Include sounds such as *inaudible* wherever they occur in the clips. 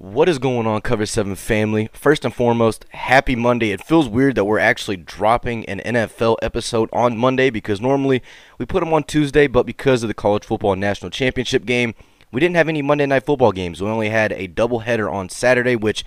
What is going on, Cover 7 family? First and foremost, happy Monday. It feels weird that we're actually dropping an NFL episode on Monday because normally we put them on Tuesday, but because of the college football national championship game, we didn't have any Monday night football games. We only had a doubleheader on Saturday, which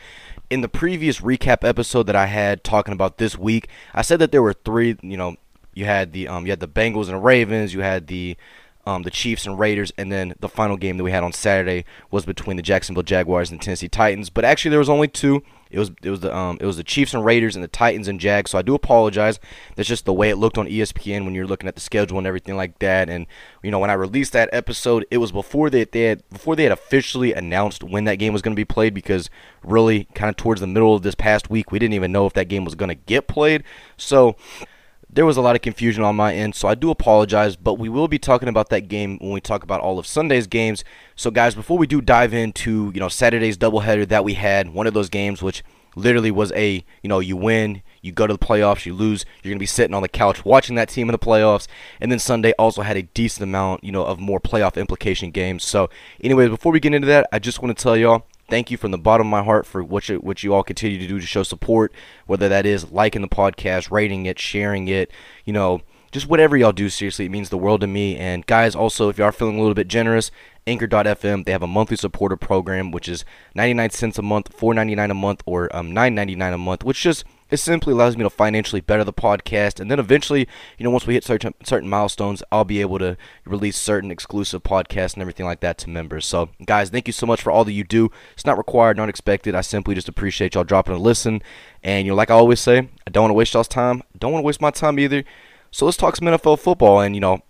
in the previous recap episode that I had talking about this week, I said that there were three, you know, you had the um you had the Bengals and the Ravens, you had the um, the Chiefs and Raiders, and then the final game that we had on Saturday was between the Jacksonville Jaguars and Tennessee Titans. But actually, there was only two. It was it was the um it was the Chiefs and Raiders and the Titans and Jags. So I do apologize. That's just the way it looked on ESPN when you're looking at the schedule and everything like that. And you know when I released that episode, it was before they, they had before they had officially announced when that game was going to be played. Because really, kind of towards the middle of this past week, we didn't even know if that game was going to get played. So there was a lot of confusion on my end, so I do apologize, but we will be talking about that game when we talk about all of Sunday's games. So guys, before we do dive into, you know, Saturday's doubleheader that we had, one of those games which literally was a, you know, you win, you go to the playoffs, you lose, you're going to be sitting on the couch watching that team in the playoffs. And then Sunday also had a decent amount, you know, of more playoff implication games. So, anyways, before we get into that, I just want to tell y'all thank you from the bottom of my heart for what you, what you all continue to do to show support, whether that is liking the podcast, rating it, sharing it, you know, just whatever y'all do. Seriously, it means the world to me. And guys, also, if you are feeling a little bit generous, Anchor.fm, they have a monthly supporter program, which is 99 cents a month, 4.99 a month, or um, 9.99 a month, which just it simply allows me to financially better the podcast, and then eventually, you know, once we hit certain certain milestones, I'll be able to release certain exclusive podcasts and everything like that to members. So, guys, thank you so much for all that you do. It's not required, not expected. I simply just appreciate y'all dropping a listen. And you know, like I always say, I don't want to waste y'all's time. Don't want to waste my time either. So let's talk some NFL football. And you know,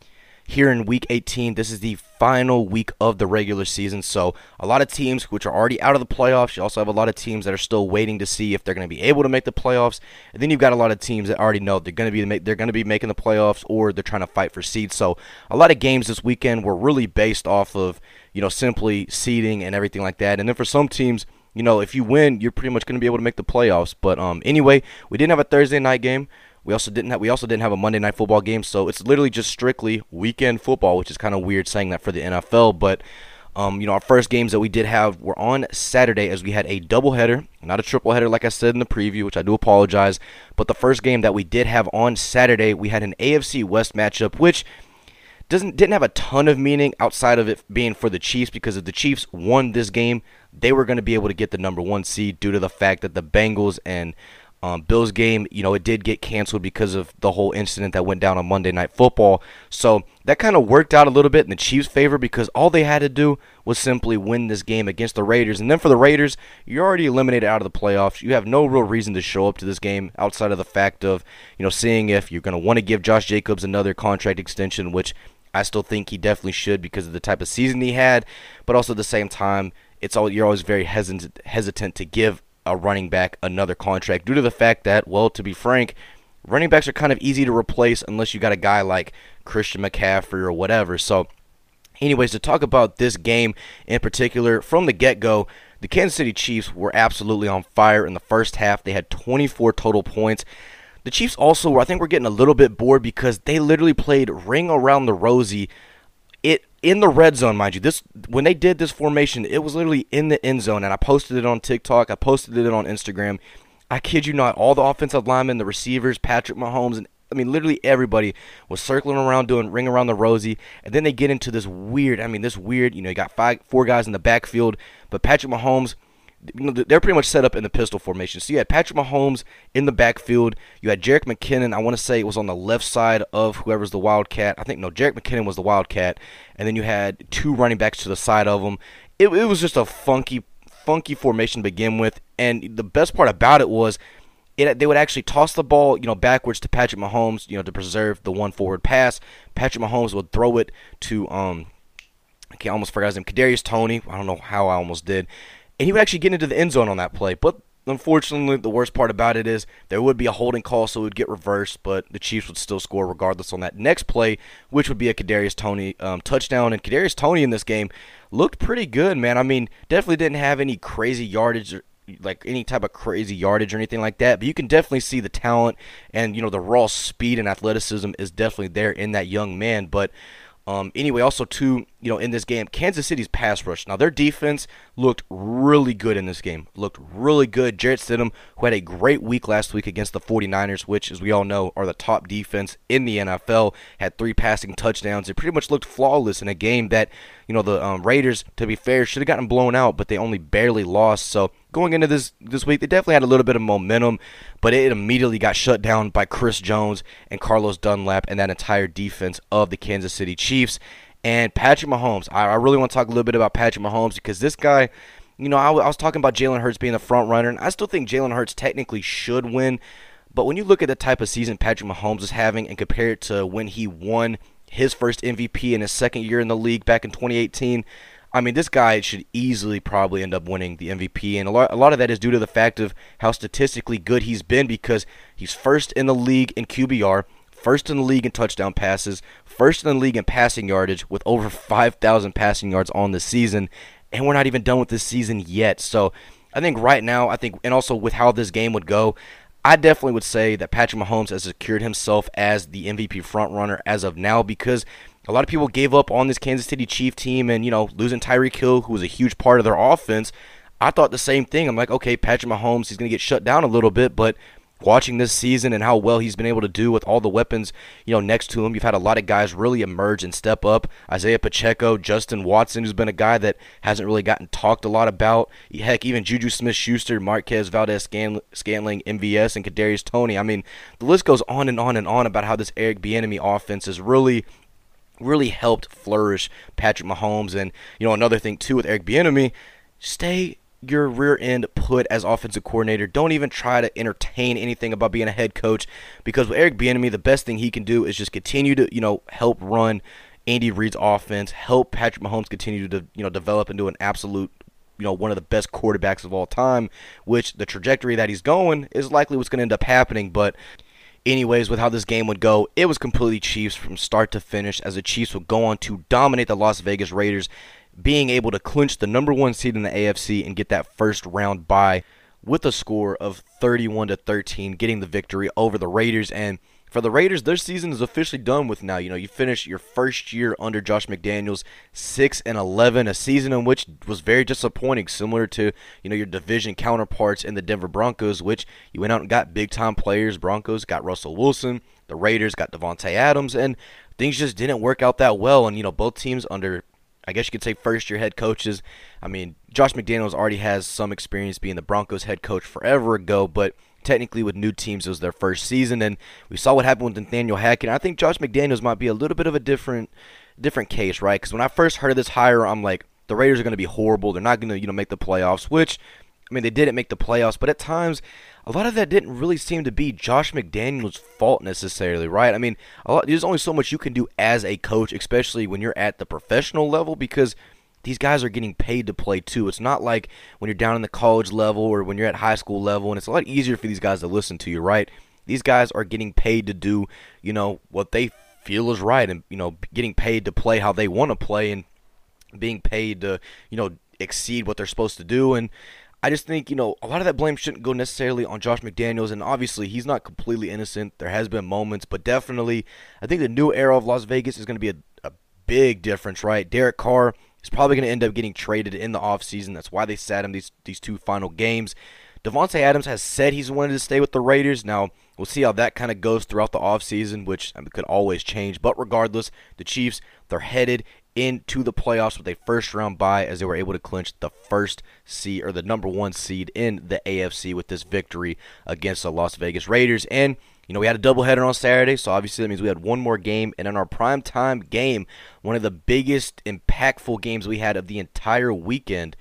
here in week 18. This is the final week of the regular season. So, a lot of teams which are already out of the playoffs. You also have a lot of teams that are still waiting to see if they're going to be able to make the playoffs. And then you've got a lot of teams that already know they're going to be they're going to be making the playoffs or they're trying to fight for seeds. So, a lot of games this weekend were really based off of, you know, simply seeding and everything like that. And then for some teams, you know, if you win, you're pretty much going to be able to make the playoffs. But um, anyway, we didn't have a Thursday night game. We also didn't have we also didn't have a Monday night football game, so it's literally just strictly weekend football, which is kind of weird saying that for the NFL. But um, you know, our first games that we did have were on Saturday as we had a doubleheader, not a triple header like I said in the preview, which I do apologize. But the first game that we did have on Saturday, we had an AFC West matchup, which doesn't didn't have a ton of meaning outside of it being for the Chiefs because if the Chiefs won this game, they were going to be able to get the number one seed due to the fact that the Bengals and um, Bills game, you know, it did get canceled because of the whole incident that went down on Monday Night Football. So that kind of worked out a little bit in the Chiefs' favor because all they had to do was simply win this game against the Raiders. And then for the Raiders, you're already eliminated out of the playoffs. You have no real reason to show up to this game outside of the fact of, you know, seeing if you're going to want to give Josh Jacobs another contract extension, which I still think he definitely should because of the type of season he had. But also at the same time, it's all you're always very hesitant hesitant to give a running back another contract due to the fact that, well, to be frank, running backs are kind of easy to replace unless you got a guy like Christian McCaffrey or whatever. So, anyways, to talk about this game in particular, from the get go, the Kansas City Chiefs were absolutely on fire in the first half. They had 24 total points. The Chiefs also, I think, were getting a little bit bored because they literally played ring around the rosy. In the red zone, mind you. This when they did this formation, it was literally in the end zone, and I posted it on TikTok. I posted it on Instagram. I kid you not, all the offensive linemen, the receivers, Patrick Mahomes, and I mean literally everybody was circling around doing ring around the rosy, and then they get into this weird. I mean, this weird. You know, you got five, four guys in the backfield, but Patrick Mahomes you know, they're pretty much set up in the pistol formation. So you had Patrick Mahomes in the backfield. You had Jerick McKinnon. I want to say it was on the left side of whoever's the Wildcat. I think no, Jerick McKinnon was the Wildcat, and then you had two running backs to the side of them. It, it was just a funky, funky formation to begin with. And the best part about it was it, they would actually toss the ball, you know, backwards to Patrick Mahomes, you know, to preserve the one forward pass. Patrick Mahomes would throw it to um, I almost forgot his name, Kadarius Toney. I don't know how I almost did and he would actually get into the end zone on that play. But unfortunately, the worst part about it is there would be a holding call, so it would get reversed, but the Chiefs would still score regardless on that next play, which would be a Kadarius Toney um, touchdown. And Kadarius Toney in this game looked pretty good, man. I mean, definitely didn't have any crazy yardage. Or, like any type of crazy yardage or anything like that, but you can definitely see the talent and you know the raw speed and athleticism is definitely there in that young man. But Um, anyway, also too, you know, in this game, Kansas City's pass rush. Now their defense looked really good in this game. Looked really good. Jarrett Stidham, who had a great week last week against the 49ers, which, as we all know, are the top defense in the NFL, had three passing touchdowns. It pretty much looked flawless in a game that, you know, the um, Raiders, to be fair, should have gotten blown out, but they only barely lost. So going into this this week, they definitely had a little bit of momentum, but it immediately got shut down by Chris Jones and Carlos Dunlap and that entire defense of the Kansas City Chiefs. And Patrick Mahomes, I, I really want to talk a little bit about Patrick Mahomes because this guy, you know, I, I was talking about Jalen Hurts being the front runner, and I still think Jalen Hurts technically should win. But when you look at the type of season Patrick Mahomes is having and compare it to when he won his first MVP in his second year in the league back in 2018, I mean, this guy should easily probably end up winning the MVP, and a lot, a lot of that is due to the fact of how statistically good he's been because he's first in the league in QBR, first in the league in touchdown passes, first in the league in passing yardage with over 5,000 passing yards on the season, and we're not even done with this season yet. So I think right now, I think, and also with how this game would go, I definitely would say that Patrick Mahomes has secured himself as the MVP frontrunner as of now because a lot of people gave up on this Kansas City Chief team and, you know, losing Tyreek Hill, who was a huge part of their offense. I thought the same thing. I'm like, okay, Patrick Mahomes, he's going to get shut down a little bit, but watching this season and how well he's been able to do with all the weapons, you know, next to him. You've had a lot of guys really emerge and step up. Isaiah Pacheco, Justin Watson, who's been a guy that hasn't really gotten talked a lot about. Heck, even Juju Smith-Schuster, Marquez Valdes-Scantling, MVS, and Kadarius Toney. I mean, the list goes on and on and on about how this Eric Bieniemy offense is really really helped flourish Patrick Mahomes. And, you know, another thing, too, with Eric Bieniemy, stay your rear end put as offensive coordinator. Don't even try to entertain anything about being a head coach because with Eric Bieniemy, the best thing he can do is just continue to, you know, help run Andy Reid's offense, help Patrick Mahomes continue to, you know, develop into an absolute you know one of the best quarterbacks of all time which the trajectory that he's going is likely what's going to end up happening but Anyways, with how this game would go, it was completely Chiefs from start to finish as the Chiefs would go on to dominate the Las Vegas Raiders, being able to clinch the number one seed in the AFC and get that first round bye with a score of 31 to 13, getting the victory over the Raiders. And for the Raiders, their season is officially done with now. You know, you finish your first year under Josh McDaniels, six and eleven, a season in which was very disappointing, similar to you know your division counterparts in the Denver Broncos, which you went out and got big time players. Broncos got Russell Wilson, the Raiders got Davante Adams, and things just didn't work out that well. And you know, both teams under I guess you could say first year head coaches. I mean, Josh McDaniels already has some experience being the Broncos head coach forever ago, but technically with new teams it was their first season and we saw what happened with Nathaniel Hackett. I think Josh McDaniels might be a little bit of a different different case, right? Cuz when I first heard of this hire, I'm like the Raiders are going to be horrible. They're not going to, you know, make the playoffs, which I mean, they didn't make the playoffs, but at times a lot of that didn't really seem to be Josh McDaniels' fault necessarily, right? I mean, lot, there's only so much you can do as a coach, especially when you're at the professional level, because these guys are getting paid to play too. It's not like when you're down in the college level or when you're at high school level, and it's a lot easier for these guys to listen to you, right? These guys are getting paid to do, you know, what they feel is right, and you know, getting paid to play how they want to play, and being paid to, you know, exceed what they're supposed to do, and I just think, you know, a lot of that blame shouldn't go necessarily on Josh McDaniels, and obviously he's not completely innocent. There has been moments, but definitely, I think the new era of Las Vegas is going to be a, a big difference, right? Derek Carr is probably going to end up getting traded in the offseason. That's why they sat him these these two final games. Davante Adams has said he's wanted to stay with the Raiders. Now, we'll see how that kind of goes throughout the offseason, which I mean, could always change. But regardless, the Chiefs, they're headed into the playoffs with a first round bye as they were able to clinch the first seed or the number one seed in the AFC with this victory against the Las Vegas Raiders. And you know, we had a doubleheader on Saturday, so obviously that means we had one more game. And in our prime time game, one of the biggest, impactful games we had of the entire weekend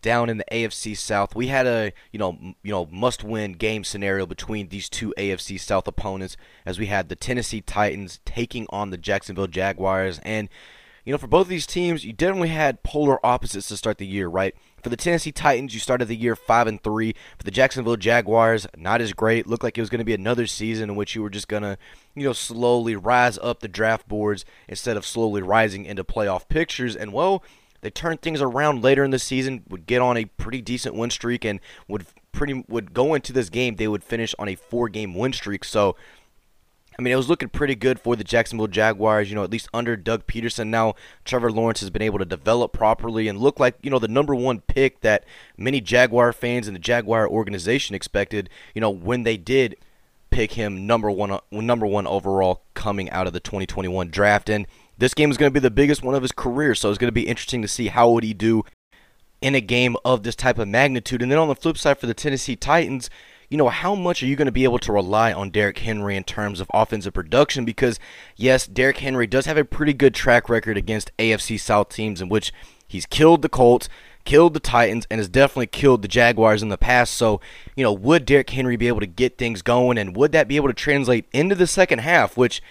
down in the AFC South. We had a you know you know must win game scenario between these two AFC South opponents as we had the Tennessee Titans taking on the Jacksonville Jaguars and you know, for both of these teams, you definitely had polar opposites to start the year, right? For the Tennessee Titans, you started the year five and three. For the Jacksonville Jaguars, not as great. Looked like it was going to be another season in which you were just going to, you know, slowly rise up the draft boards instead of slowly rising into playoff pictures. And well, they turned things around later in the season. Would get on a pretty decent win streak and would pretty would go into this game. They would finish on a four game win streak. So I mean, it was looking pretty good for the Jacksonville Jaguars, you know, at least under Doug Pederson. Now, Trevor Lawrence has been able to develop properly and look like, you know, the number one pick that many Jaguar fans and the Jaguar organization expected, you know, when they did pick him number one uh, number one overall coming out of the 2021 draft and this game is going to be the biggest one of his career so it's going to be interesting to see how would he do in a game of this type of magnitude and then on the flip side for the Tennessee Titans you know, how much are you going to be able to rely on Derrick Henry in terms of offensive production? Because, yes, Derrick Henry does have a pretty good track record against AFC South teams in which he's killed the Colts, killed the Titans, and has definitely killed the Jaguars in the past. So, you know, would Derrick Henry be able to get things going, and would that be able to translate into the second half, which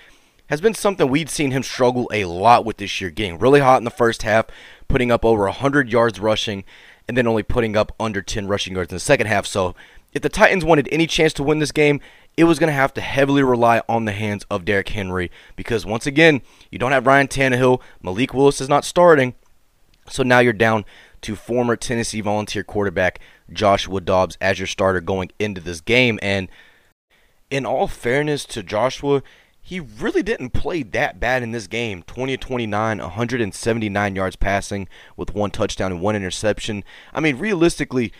has been something we'd seen him struggle a lot with this year, getting really hot in the first half, putting up over 100 yards rushing, and then only putting up under 10 rushing yards in the second half. So, if the Titans wanted any chance to win this game, it was going to have to heavily rely on the hands of Derrick Henry because once again, you don't have Ryan Tannehill, Malik Willis is not starting, so now you're down to former Tennessee Volunteer quarterback Joshua Dobbs as your starter going into this game. And in all fairness to Joshua, he really didn't play that bad in this game. 20 29, 179 yards passing with one touchdown and one interception. I mean, realistically,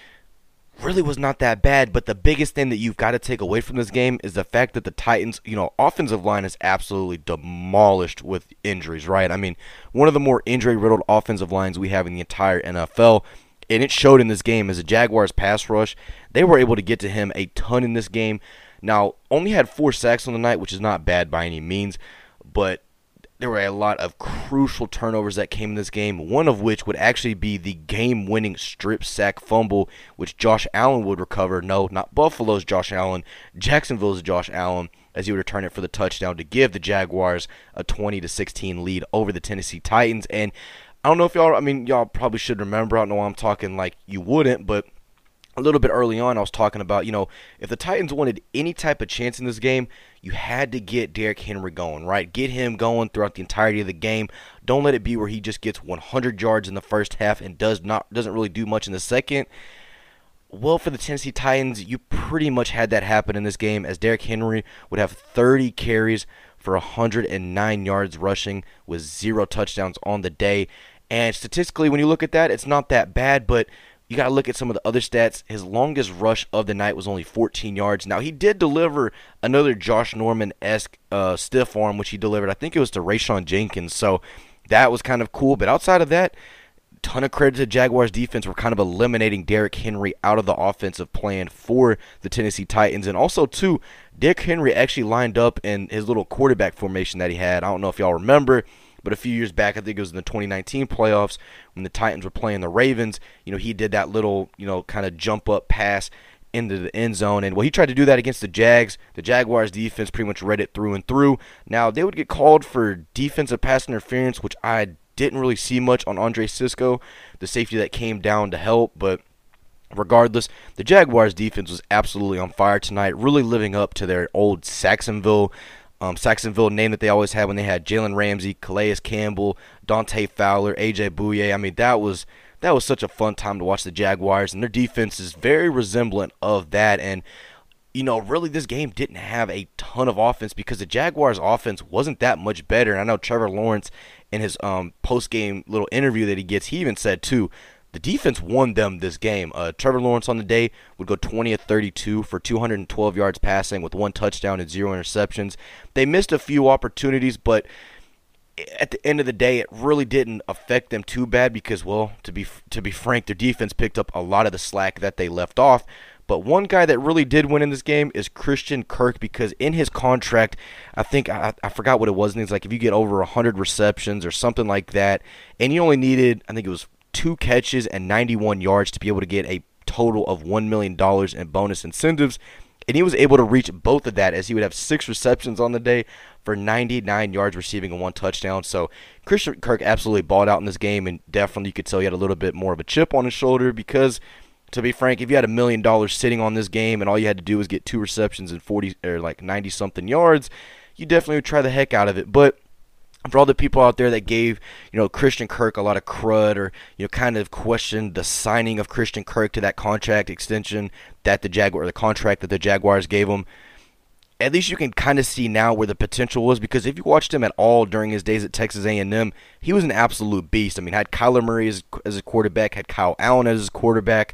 really was not that bad. But the biggest thing that you've got to take away from this game is the fact that the Titans, you know, offensive line is absolutely demolished with injuries, right? I mean, one of the more injury riddled offensive lines we have in the entire NFL. And it showed in this game as the Jaguars pass rush. They were able to get to him a ton in this game. Now, only had four sacks on the night, which is not bad by any means, but there were a lot of crucial turnovers that came in this game, one of which would actually be the game winning strip sack fumble, which Josh Allen would recover. No, not Buffalo's Josh Allen, Jacksonville's Josh Allen, as he would return it for the touchdown to give the Jaguars a 20 to 16 lead over the Tennessee Titans. And I don't know if y'all, I mean, y'all probably should remember. I don't know why I'm talking like you wouldn't, but a little bit early on, I was talking about, you know, if the Titans wanted any type of chance in this game, you had to get Derrick Henry going, right? Get him going throughout the entirety of the game. Don't let it be where he just gets 100 yards in the first half and does not doesn't really do much in the second. Well, for the Tennessee Titans, you pretty much had that happen in this game as Derrick Henry would have 30 carries for 109 yards rushing with zero touchdowns on the day. And statistically, when you look at that, it's not that bad, but you got to look at some of the other stats. His longest rush of the night was only 14 yards. Now, he did deliver another Josh Norman esque uh, stiff arm, which he delivered, I think it was to Rayshawn Jenkins. So that was kind of cool. But outside of that, ton of credit to Jaguars defense. We're kind of eliminating Derrick Henry out of the offensive plan for the Tennessee Titans. And also, too, Dick Henry actually lined up in his little quarterback formation that he had. I don't know if y'all remember. But a few years back, I think it was in the 2019 playoffs when the Titans were playing the Ravens. You know, he did that little, you know, kind of jump up pass into the end zone. And well, he tried to do that against the Jags. The Jaguars defense pretty much read it through and through. Now, they would get called for defensive pass interference, which I didn't really see much on Andre Cisco, the safety that came down to help. But regardless, the Jaguars defense was absolutely on fire tonight, really living up to their old Sacksonville um, Saxonville name that they always had when they had Jalen Ramsey, Calais Campbell, Dante Fowler, AJ Bouye. I mean, that was that was such a fun time to watch the Jaguars, and their defense is very resemblant of that. And you know, really, this game didn't have a ton of offense because the Jaguars' offense wasn't that much better. And I know Trevor Lawrence in his um, post game little interview that he gets, he even said too the defense won them this game. Uh, Trevor Lawrence on the day would go 20 of 32 for 212 yards passing with one touchdown and zero interceptions. They missed a few opportunities, but at the end of the day, it really didn't affect them too bad because, well, to be to be frank, their defense picked up a lot of the slack that they left off. But one guy that really did win in this game is Christian Kirk because in his contract, I think I, I forgot what it was. And it's like if you get over 100 receptions or something like that, and you only needed, I think it was two catches and 91 yards to be able to get a total of $1 million in bonus incentives. And he was able to reach both of that as he would have six receptions on the day for 99 yards receiving and one touchdown. So Christian Kirk absolutely balled out in this game, and definitely you could tell he had a little bit more of a chip on his shoulder because, to be frank, if you had a million dollars sitting on this game and all you had to do was get two receptions and 40 or like 90 something yards, you definitely would try the heck out of it. But for all the people out there that gave you know Christian Kirk a lot of crud or you know kind of questioned the signing of Christian Kirk to that contract extension that the Jaguar the contract that the Jaguars gave him at least you can kind of see now where the potential was because if you watched him at all during his days at Texas A&M, he was an absolute beast. I mean, had Kyler Murray as, as a quarterback, had Kyle Allen as his quarterback.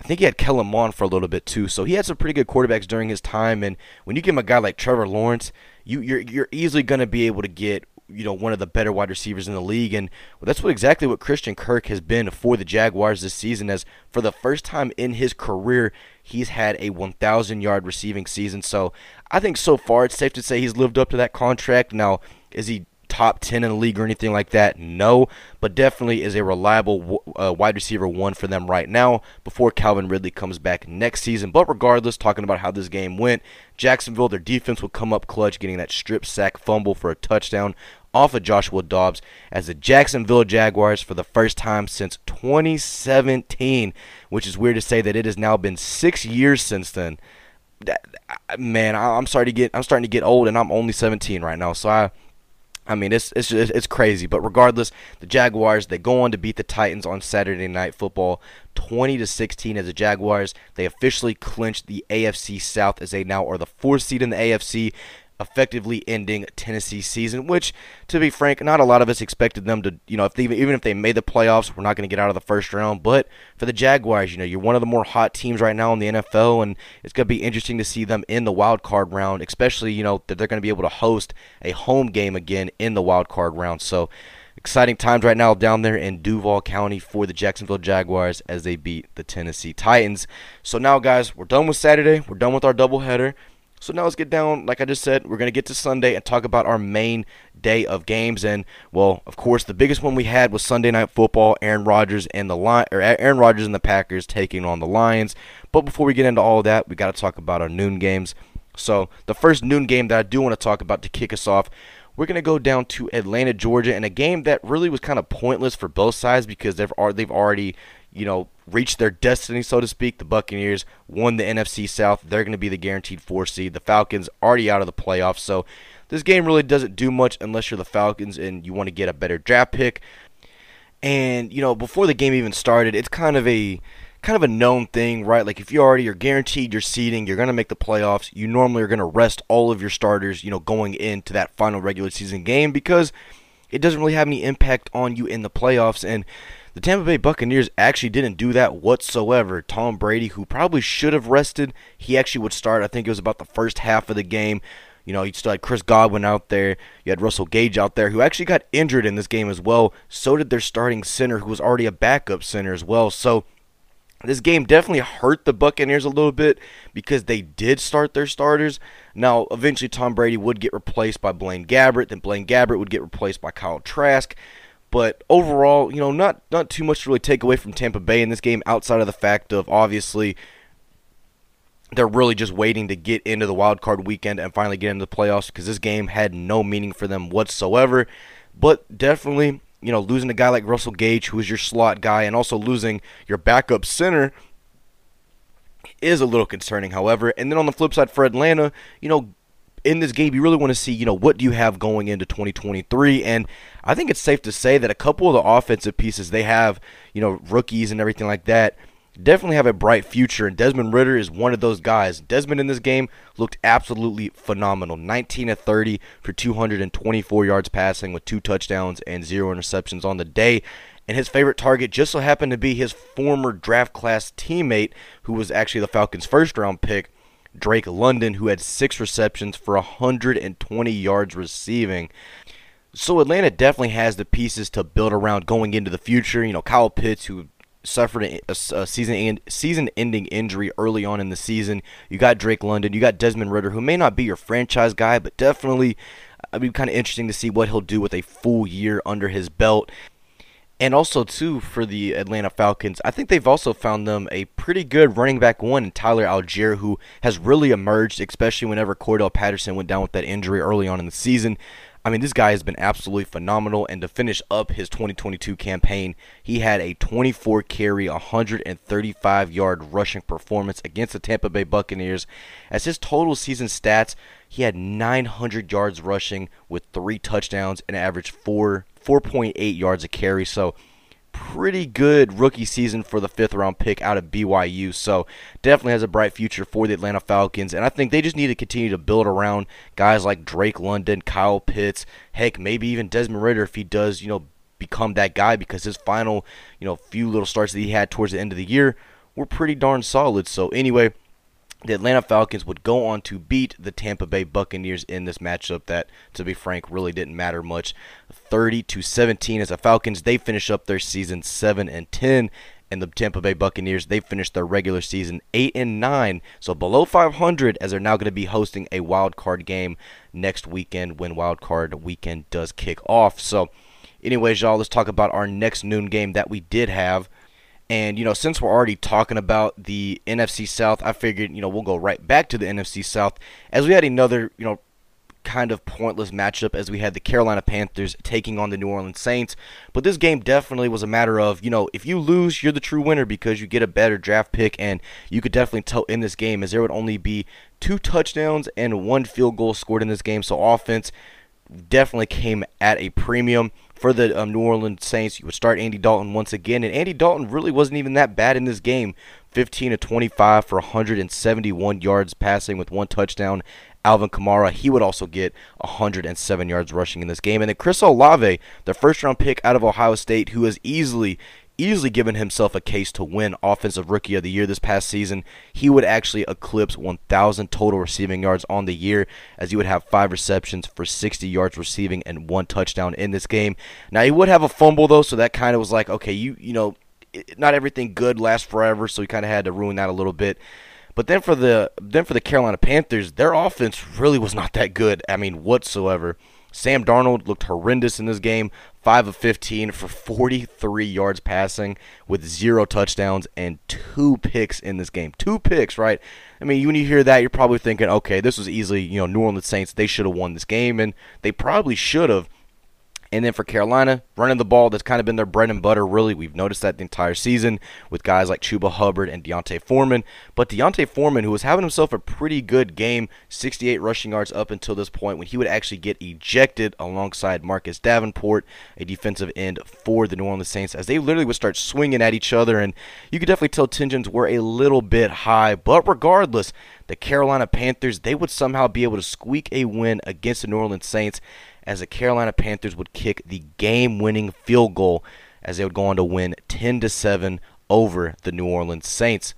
I think he had Kellen Mond for a little bit too. So he had some pretty good quarterbacks during his time. And when you give him a guy like Trevor Lawrence, you, you're you're easily going to be able to get you know one of the better wide receivers in the league, and that's what exactly what Christian Kirk has been for the Jaguars this season. As for the first time in his career, he's had a 1,000 yard receiving season. So I think so far it's safe to say he's lived up to that contract. Now, is he top 10 in the league or anything like that? No, but definitely is a reliable uh, wide receiver one for them right now before Calvin Ridley comes back next season. But regardless, talking about how this game went, Jacksonville, their defense will come up clutch, getting that strip sack fumble for a touchdown off of Joshua Dobbs as the Jacksonville Jaguars for the first time since 2017, which is weird to say that it has now been six years since then. Man, I'm sorry to get I'm starting to get old, and I'm only 17 right now, so I I mean, it's it's it's crazy, but regardless, the Jaguars they go on to beat the Titans on Saturday Night Football, 20 to 16 as the Jaguars. They officially clinched the AFC South as they now are the fourth seed in the AFC effectively ending Tennessee season, which, to be frank, not a lot of us expected them to, you know, if they, even if they made the playoffs, we're not going to get out of the first round. But for the Jaguars, you know, you're one of the more hot teams right now in the NFL, and it's going to be interesting to see them in the wild card round, especially, you know, that they're going to be able to host a home game again in the wild card round. So, exciting times right now down there in Duval County for the Jacksonville Jaguars as they beat the Tennessee Titans. So now, guys, we're done with Saturday. We're done with our doubleheader. So now let's get down, like I just said, we're going to get to Sunday and talk about our main day of games. And, well, of course, the biggest one we had was Sunday Night Football, Aaron Rodgers and the Lion, or Aaron Rodgers and the Packers taking on the Lions. But before we get into all that, we got to talk about our noon games. So the first noon game that I do want to talk about to kick us off we're going to go down to Atlanta, Georgia, in a game that really was kind of pointless for both sides because they've they've already you know, reached their destiny, so to speak. The Buccaneers won the NFC South. They're going to be the guaranteed four seed. The Falcons already out of the playoffs. So this game really doesn't do much unless you're the Falcons and you want to get a better draft pick. And, you know, before the game even started, it's kind of a kind of a known thing, right? Like if you already are guaranteed your seeding, you're going to make the playoffs, you normally are going to rest all of your starters, you know, going into that final regular season game because it doesn't really have any impact on you in the playoffs and the Tampa Bay Buccaneers actually didn't do that whatsoever. Tom Brady, who probably should have rested, he actually would start. I think it was about the first half of the game. You know, you still had Chris Godwin out there. You had Russell Gage out there, who actually got injured in this game as well. So did their starting center, who was already a backup center as well. So this game definitely hurt the Buccaneers a little bit because they did start their starters. Now, eventually, Tom Brady would get replaced by Blaine Gabbert. Then Blaine Gabbert would get replaced by Kyle Trask. But overall, you know, not not too much to really take away from Tampa Bay in this game outside of the fact of obviously they're really just waiting to get into the wild card weekend and finally get into the playoffs because this game had no meaning for them whatsoever. But definitely, you know, losing a guy like Russell Gage, who is your slot guy, and also losing your backup center is a little concerning, however. And then on the flip side for Atlanta, you know, in this game, you really want to see, you know, what do you have going into 2023? And I think it's safe to say that a couple of the offensive pieces they have, you know, rookies and everything like that, definitely have a bright future. And Desmond Ridder is one of those guys. Desmond in this game looked absolutely phenomenal 19 of 30 for 224 yards passing with two touchdowns and zero interceptions on the day. And his favorite target just so happened to be his former draft class teammate, who was actually the Falcons' first round pick. Drake London, who had six receptions for 120 yards receiving. So Atlanta definitely has the pieces to build around going into the future. You know, Kyle Pitts, who suffered a, season season ending injury early on in the season. You got Drake London. You got Desmond Ridder, who may not be your franchise guy, but definitely. It'd be kind of interesting to see what he'll do with a full year under his belt. And also, too, for the Atlanta Falcons, I think they've also found them a pretty good running back one in Tyler Allgeier, who has really emerged, especially whenever Cordarrelle Patterson went down with that injury early on in the season. I mean, this guy has been absolutely phenomenal. And to finish up his 2022 campaign, he had a 24 carry, 135 yard rushing performance against the Tampa Bay Buccaneers. As his total season stats, he had 900 yards rushing with three touchdowns and averaged four 4.8 yards a carry. So pretty good rookie season for the fifth round pick out of BYU. So definitely has a bright future for the Atlanta Falcons. And I think they just need to continue to build around guys like Drake London, Kyle Pitts, heck, maybe even Desmond Ridder if he does, you know, become that guy because his final, you know, few little starts that he had towards the end of the year were pretty darn solid. So anyway, the Atlanta Falcons would go on to beat the Tampa Bay Buccaneers in this matchup that to be frank really didn't matter much. 30 to 17 as the Falcons they finish up their season 7 and 10 and the Tampa Bay Buccaneers they finished their regular season 8 and 9 so below 500 as they're now going to be hosting a wild card game next weekend when wild card weekend does kick off. So anyways y'all let's talk about our next noon game that we did have and, you know, since we're already talking about the NFC South, I figured, you know, we'll go right back to the NFC South as we had another, you know, kind of pointless matchup as we had the Carolina Panthers taking on the New Orleans Saints. But this game definitely was a matter of, you know, if you lose, you're the true winner because you get a better draft pick. And you could definitely tell in this game as there would only be two touchdowns and one field goal scored in this game. So offense definitely came at a premium for the um, New Orleans Saints. You would start Andy Dalton once again, and Andy Dalton really wasn't even that bad in this game. 15 to 25 for 171 yards passing with one touchdown. Alvin Kamara, he would also get 107 yards rushing in this game. And then Chris Olave, the first round pick out of Ohio State, who has easily easily given himself a case to win Offensive Rookie of the Year this past season. He would actually eclipse 1,000 total receiving yards on the year, as he would have five receptions for 60 yards receiving and one touchdown in this game. Now he would have a fumble though, so that kind of was like, okay, you you know, not everything good lasts forever, so he kind of had to ruin that a little bit. But then for the then for the Carolina Panthers, their offense really was not that good. I mean, whatsoever. Sam Darnold looked horrendous in this game. 5 of 15 for 43 yards passing with zero touchdowns and two picks in this game. Two picks, right? I mean, when you hear that, you're probably thinking, okay, this was easily, you know, New Orleans Saints. They should have won this game, and they probably should have. And then for Carolina, running the ball, that's kind of been their bread and butter, really. We've noticed that the entire season with guys like Chuba Hubbard and D'Onta Foreman. But D'Onta Foreman, who was having himself a pretty good game, 68 rushing yards up until this point, when he would actually get ejected alongside Marcus Davenport, a defensive end for the New Orleans Saints, as they literally would start swinging at each other. And you could definitely tell tensions were a little bit high. But regardless, the Carolina Panthers, they would somehow be able to squeak a win against the New Orleans Saints as the Carolina Panthers would kick the game-winning field goal as they would go on to win 10 to 7 over the New Orleans Saints.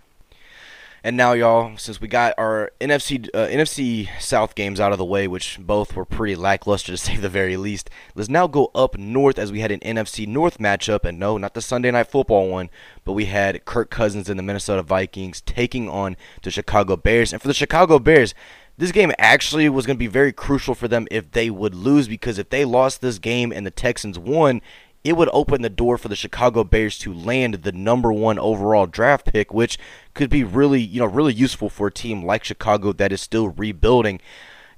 And now, y'all, since we got our NFC uh, NFC South games out of the way, which both were pretty lackluster *laughs* to say the very least, let's now go up north as we had an NFC North matchup. And no, not the Sunday Night Football one, but we had Kirk Cousins and the Minnesota Vikings taking on the Chicago Bears. And for the Chicago Bears, this game actually was going to be very crucial for them if they would lose because if they lost this game and the Texans won, it would open the door for the Chicago Bears to land the number one overall draft pick, which could be really, you know, really useful for a team like Chicago that is still rebuilding.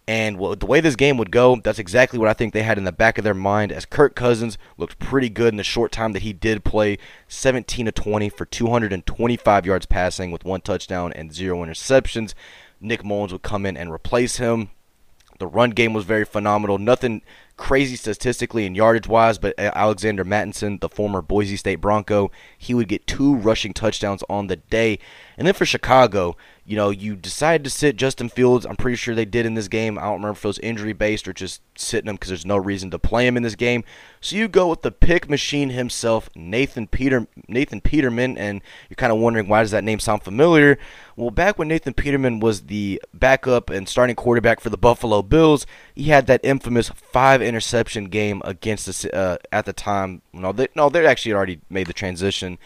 And well, the way this game would go, that's exactly what I think they had in the back of their mind. As Kirk Cousins looked pretty good in the short time that he did play, 17 to 20 for 225 yards passing with one touchdown and zero interceptions. Nick Mullens would come in and replace him. The run game was very phenomenal. Nothing crazy statistically and yardage wise, but Alexander Mattison, the former Boise State Bronco, he would get two rushing touchdowns on the day. And then for Chicago, you know, you decided to sit Justin Fields. I'm pretty sure they did in this game. I don't remember if it was injury based or just sitting him because there's no reason to play him in this game. So you go with the pick machine himself, Nathan Peter Nathan Peterman, and you're kind of wondering why does that name sound familiar? Well, back when Nathan Peterman was the backup and starting quarterback for the Buffalo Bills, he had that infamous five interception game against the uh, at the time. No, they, no, they actually already made the transition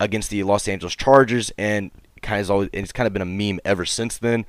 against the Los Angeles Chargers, and kind of always, it's kind of been a meme ever since then.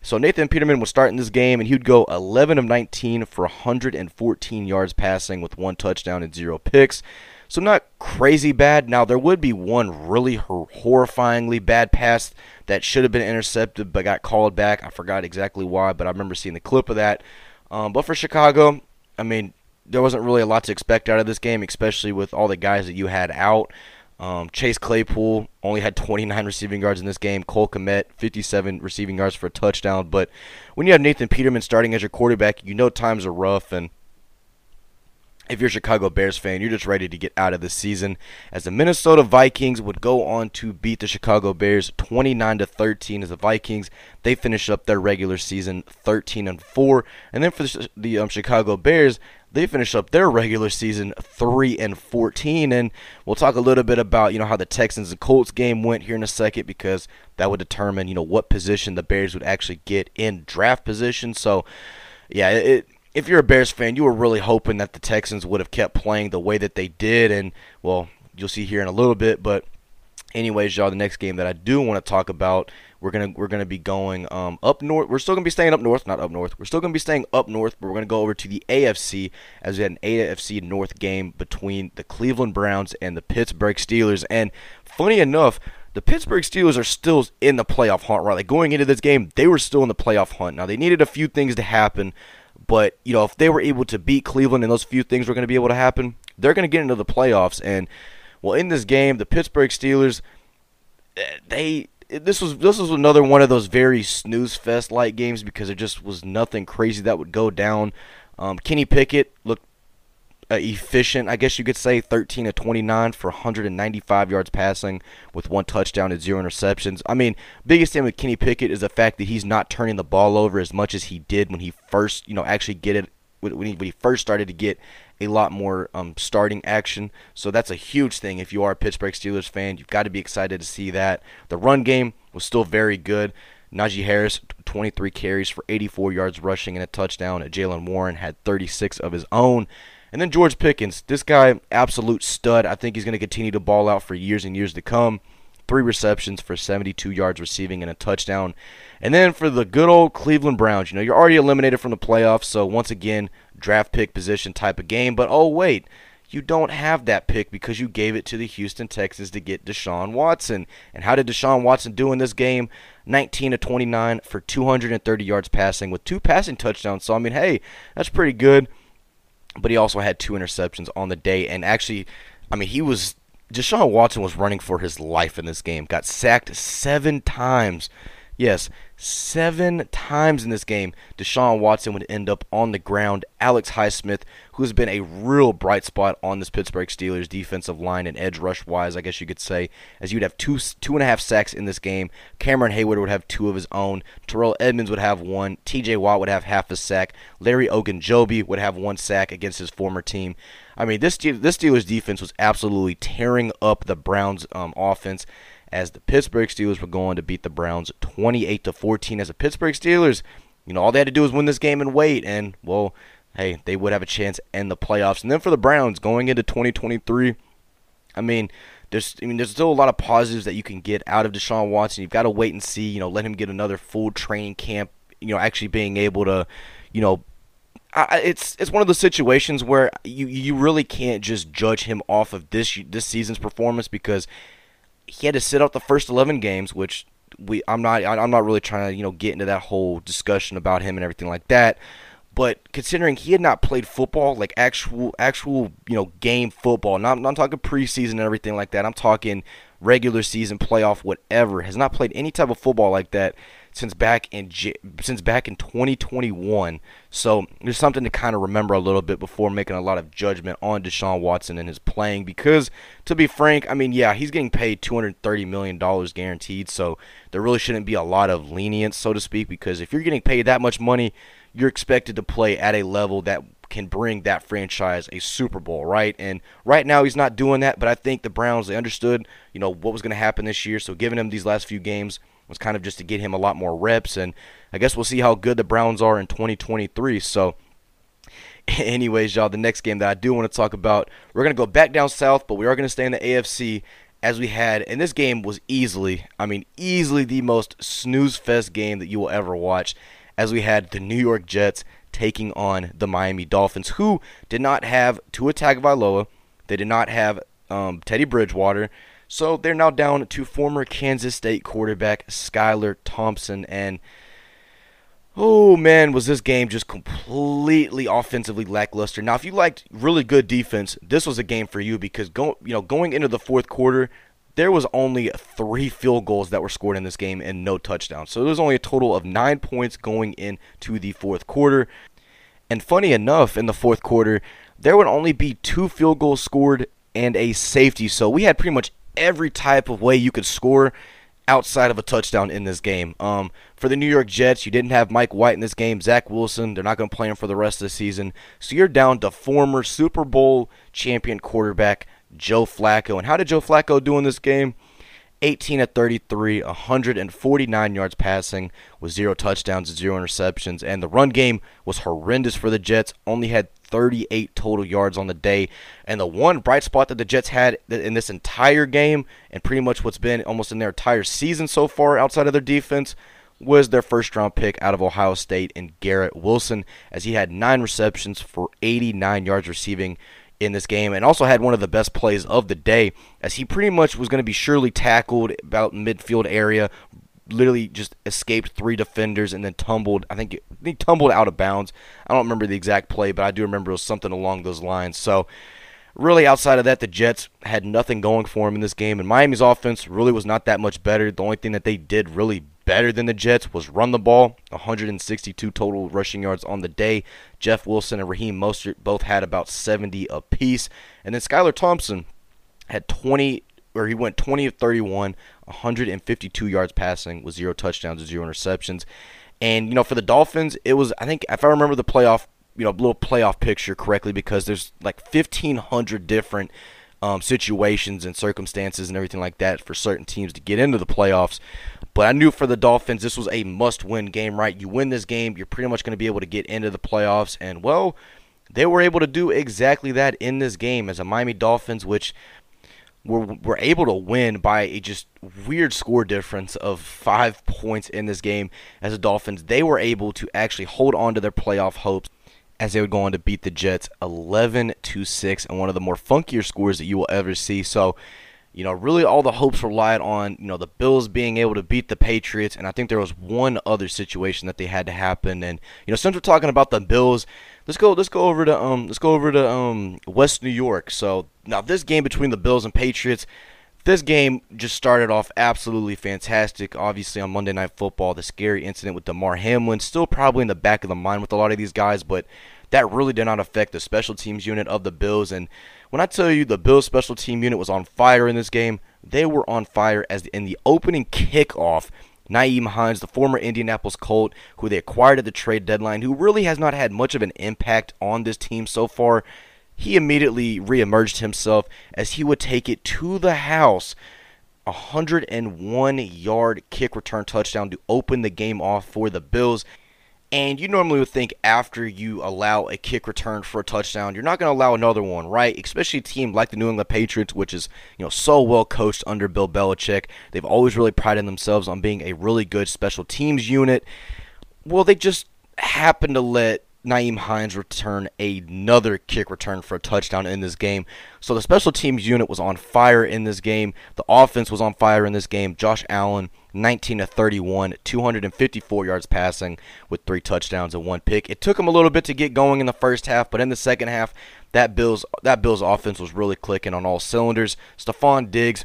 So Nathan Peterman was starting this game, and he would go 11 of 19 for 114 yards passing with one touchdown and zero picks. So not crazy bad. Now there would be one really horrifyingly bad pass that should have been intercepted but got called back. I forgot exactly why, but I remember seeing the clip of that. Um, but for Chicago, I mean, there wasn't really a lot to expect out of this game, especially with all the guys that you had out. Um, Chase Claypool only had 29 receiving yards in this game. Cole Kmet, 57 receiving yards for a touchdown. But when you have Nathan Peterman starting as your quarterback, you know times are rough. And if you're a Chicago Bears fan, you're just ready to get out of the season. As the Minnesota Vikings would go on to beat the Chicago Bears 29 to 13, as the Vikings they finish up their regular season 13 and 4, and then for the, um, Chicago Bears they finish up their regular season 3 and 14 and we'll talk a little bit about you know how the Texans and Colts game went here in a second because that would determine you know what position the Bears would actually get in draft position. So yeah it if you're a Bears fan, you were really hoping that the Texans would have kept playing the way that they did, and well, you'll see here in a little bit. But anyways, y'all, the next game that I do want to talk about, we're gonna we're gonna be going um, up north. We're still gonna be staying up north, not up north. We're still gonna be staying up north, but we're gonna go over to the AFC as we had an AFC North game between the Cleveland Browns and the Pittsburgh Steelers. And funny enough, the Pittsburgh Steelers are still in the playoff hunt, right? Like going into this game, they were still in the playoff hunt. Now they needed a few things to happen but, you know, if they were able to beat Cleveland and those few things were going to be able to happen, they're going to get into the playoffs. And, well, in this game, the Pittsburgh Steelers, eh, they. This was this was another one of those very snooze fest like games because there just was nothing crazy that would go down. Um, Kenny Pickett looked uh, efficient, I guess you could say, 13 to 29 for 195 yards passing with one touchdown and zero interceptions. I mean, biggest thing with Kenny Pickett is the fact that he's not turning the ball over as much as he did when he first, you know, actually get it when he, when he first started to get a lot more um, starting action. So that's a huge thing. If you are a Pittsburgh Steelers fan, you've got to be excited to see that. The run game was still very good. Najee Harris, 23 carries for 84 yards rushing and a touchdown. Jaylen Warren had 36 of his own. And then George Pickens, this guy, absolute stud. I think he's going to continue to ball out for years and years to come. Three receptions for 72 yards receiving and a touchdown. And then for the good old Cleveland Browns, you know, you're already eliminated from the playoffs, so once again, draft pick position type of game. But oh, wait, you don't have that pick because you gave it to the Houston Texans to get Deshaun Watson. And how did Deshaun Watson do in this game? 19 to 29 for 230 yards passing with two passing touchdowns. So, I mean, hey, that's pretty good but he also had two interceptions on the day. And actually, I mean, he was Deshaun Watson was running for his life in this game. Got sacked seven times. Yes, seven times in this game, Deshaun Watson would end up on the ground. Alex Highsmith, who's been a real bright spot on this Pittsburgh Steelers defensive line and edge rush wise, I guess you could say, as you'd have two two and a half sacks in this game. Cameron Heyward would have two of his own. Terrell Edmunds would have one. T.J. Watt would have half a sack. Larry Ogunjobi would have one sack against his former team. I mean, this this Steelers defense was absolutely tearing up the Browns' um, offense as the Pittsburgh Steelers were going to beat the Browns 28 to 14. As the Pittsburgh Steelers, you know, all they had to do was win this game and wait, and well, hey, they would have a chance in the playoffs. And then for the Browns going into 2023, I mean, there's I mean there's still a lot of positives that you can get out of Deshaun Watson. You've got to wait and see, you know, let him get another full training camp, you know, actually being able to, you know, I, it's it's one of those situations where you you really can't just judge him off of this this season's performance because he had to sit out the first 11 games, which we I'm not I'm not really trying to you know get into that whole discussion about him and everything like that. But considering he had not played football, like actual actual you know game football, not I'm talking preseason and everything like that. I'm talking regular season, playoff, whatever. Has not played any type of football like that since back in since back in 2021. So there's something to kind of remember a little bit before making a lot of judgment on Deshaun Watson and his playing. Because to be frank, I mean, yeah, he's getting paid 230 million dollars guaranteed, so there really shouldn't be a lot of lenience, so to speak. Because if you're getting paid that much money, you're expected to play at a level that can bring that franchise a Super Bowl, right? And right now he's not doing that, but I think the Browns they understood, you know, what was going to happen this year, so giving him these last few games was kind of just to get him a lot more reps. And I guess we'll see how good the Browns are in 2023. So, *laughs* anyways, y'all, the next game that I do want to talk about, we're going to go back down south, but we are going to stay in the AFC as we had. And this game was easily, I mean, easily the most snooze fest game that you will ever watch. As we had the New York Jets taking on the Miami Dolphins, who did not have Tua Tagovailoa. They did not have um, Teddy Bridgewater. So they're now down to former Kansas State quarterback Skylar Thompson. And oh man, was this game just completely offensively lackluster. Now, if you liked really good defense, this was a game for you because go, you know, going into the fourth quarter, there was only three field goals that were scored in this game and no touchdowns. So there was only a total of nine points going into the fourth quarter. And funny enough, in the fourth quarter, there would only be two field goals scored and a safety. So we had pretty much every type of way you could score outside of a touchdown in this game. Um, for the New York Jets, you didn't have Mike White in this game. Zach Wilson, they're not going to play him for the rest of the season. So you're down to former Super Bowl champion quarterback Joe Flacco. And how did Joe Flacco do in this game? 18 at 33, 149 yards passing with zero touchdowns and zero interceptions. And the run game was horrendous for the Jets, only had 38 total yards on the day. And the one bright spot that the Jets had in this entire game, and pretty much what's been almost in their entire season so far outside of their defense, was their first round pick out of Ohio State in Garrett Wilson, as he had nine receptions for 89 yards receiving in this game and also had one of the best plays of the day as he pretty much was going to be surely tackled about midfield area literally just escaped three defenders and then tumbled I think he tumbled out of bounds I don't remember the exact play but I do remember it was something along those lines so really outside of that the Jets had nothing going for him in this game and Miami's offense really was not that much better the only thing that they did really better than the Jets was run the ball, 162 total rushing yards on the day. Jeff Wilson and Raheem Mostert both had about 70 apiece. And then Skylar Thompson had 20, or he went 20 of 31, 152 yards passing with zero touchdowns and zero interceptions. And, you know, for the Dolphins, it was, I think, if I remember the playoff, you know, little playoff picture correctly, because there's like 1,500 different um, situations and circumstances and everything like that for certain teams to get into the playoffs. But I knew for the Dolphins, this was a must win game, right? You win this game, you're pretty much going to be able to get into the playoffs. And, well, they were able to do exactly that in this game as a Miami Dolphins, which were, were able to win by a just weird score difference of five points in this game. As the Dolphins, they were able to actually hold on to their playoff hopes as they would go on to beat the Jets 11 to 6 and one of the more funkier scores that you will ever see. So, you know, really all the hopes relied on, you know, the Bills being able to beat the Patriots. And I think there was one other situation that they had to happen. And, you know, since we're talking about the Bills, let's go let's go over to um let's go over to um West New York. So now this game between the Bills and Patriots, this game just started off absolutely fantastic. Obviously on Monday Night Football, the scary incident with Damar Hamlin still probably in the back of the mind with a lot of these guys, but that really did not affect the special teams unit of the Bills and when I tell you the Bills special team unit was on fire in this game, they were on fire as in the opening kickoff. Nyheim Hines, the former Indianapolis Colt, who they acquired at the trade deadline, who really has not had much of an impact on this team so far, he immediately reemerged himself as he would take it to the house. 101 yard kick return touchdown to open the game off for the Bills. And you normally would think after you allow a kick return for a touchdown, you're not going to allow another one, right? Especially a team like the New England Patriots, which is you know so well coached under Bill Belichick. They've always really prided themselves on being a really good special teams unit. Well, they just happened to let Nyheim Hines return another kick return for a touchdown in this game. So the special teams unit was on fire in this game. The offense was on fire in this game. Josh Allen 19 to 31, 254 yards passing with three touchdowns and one pick. It took him a little bit to get going in the first half, but in the second half, that Bills that Bills offense was really clicking on all cylinders. Stefon Diggs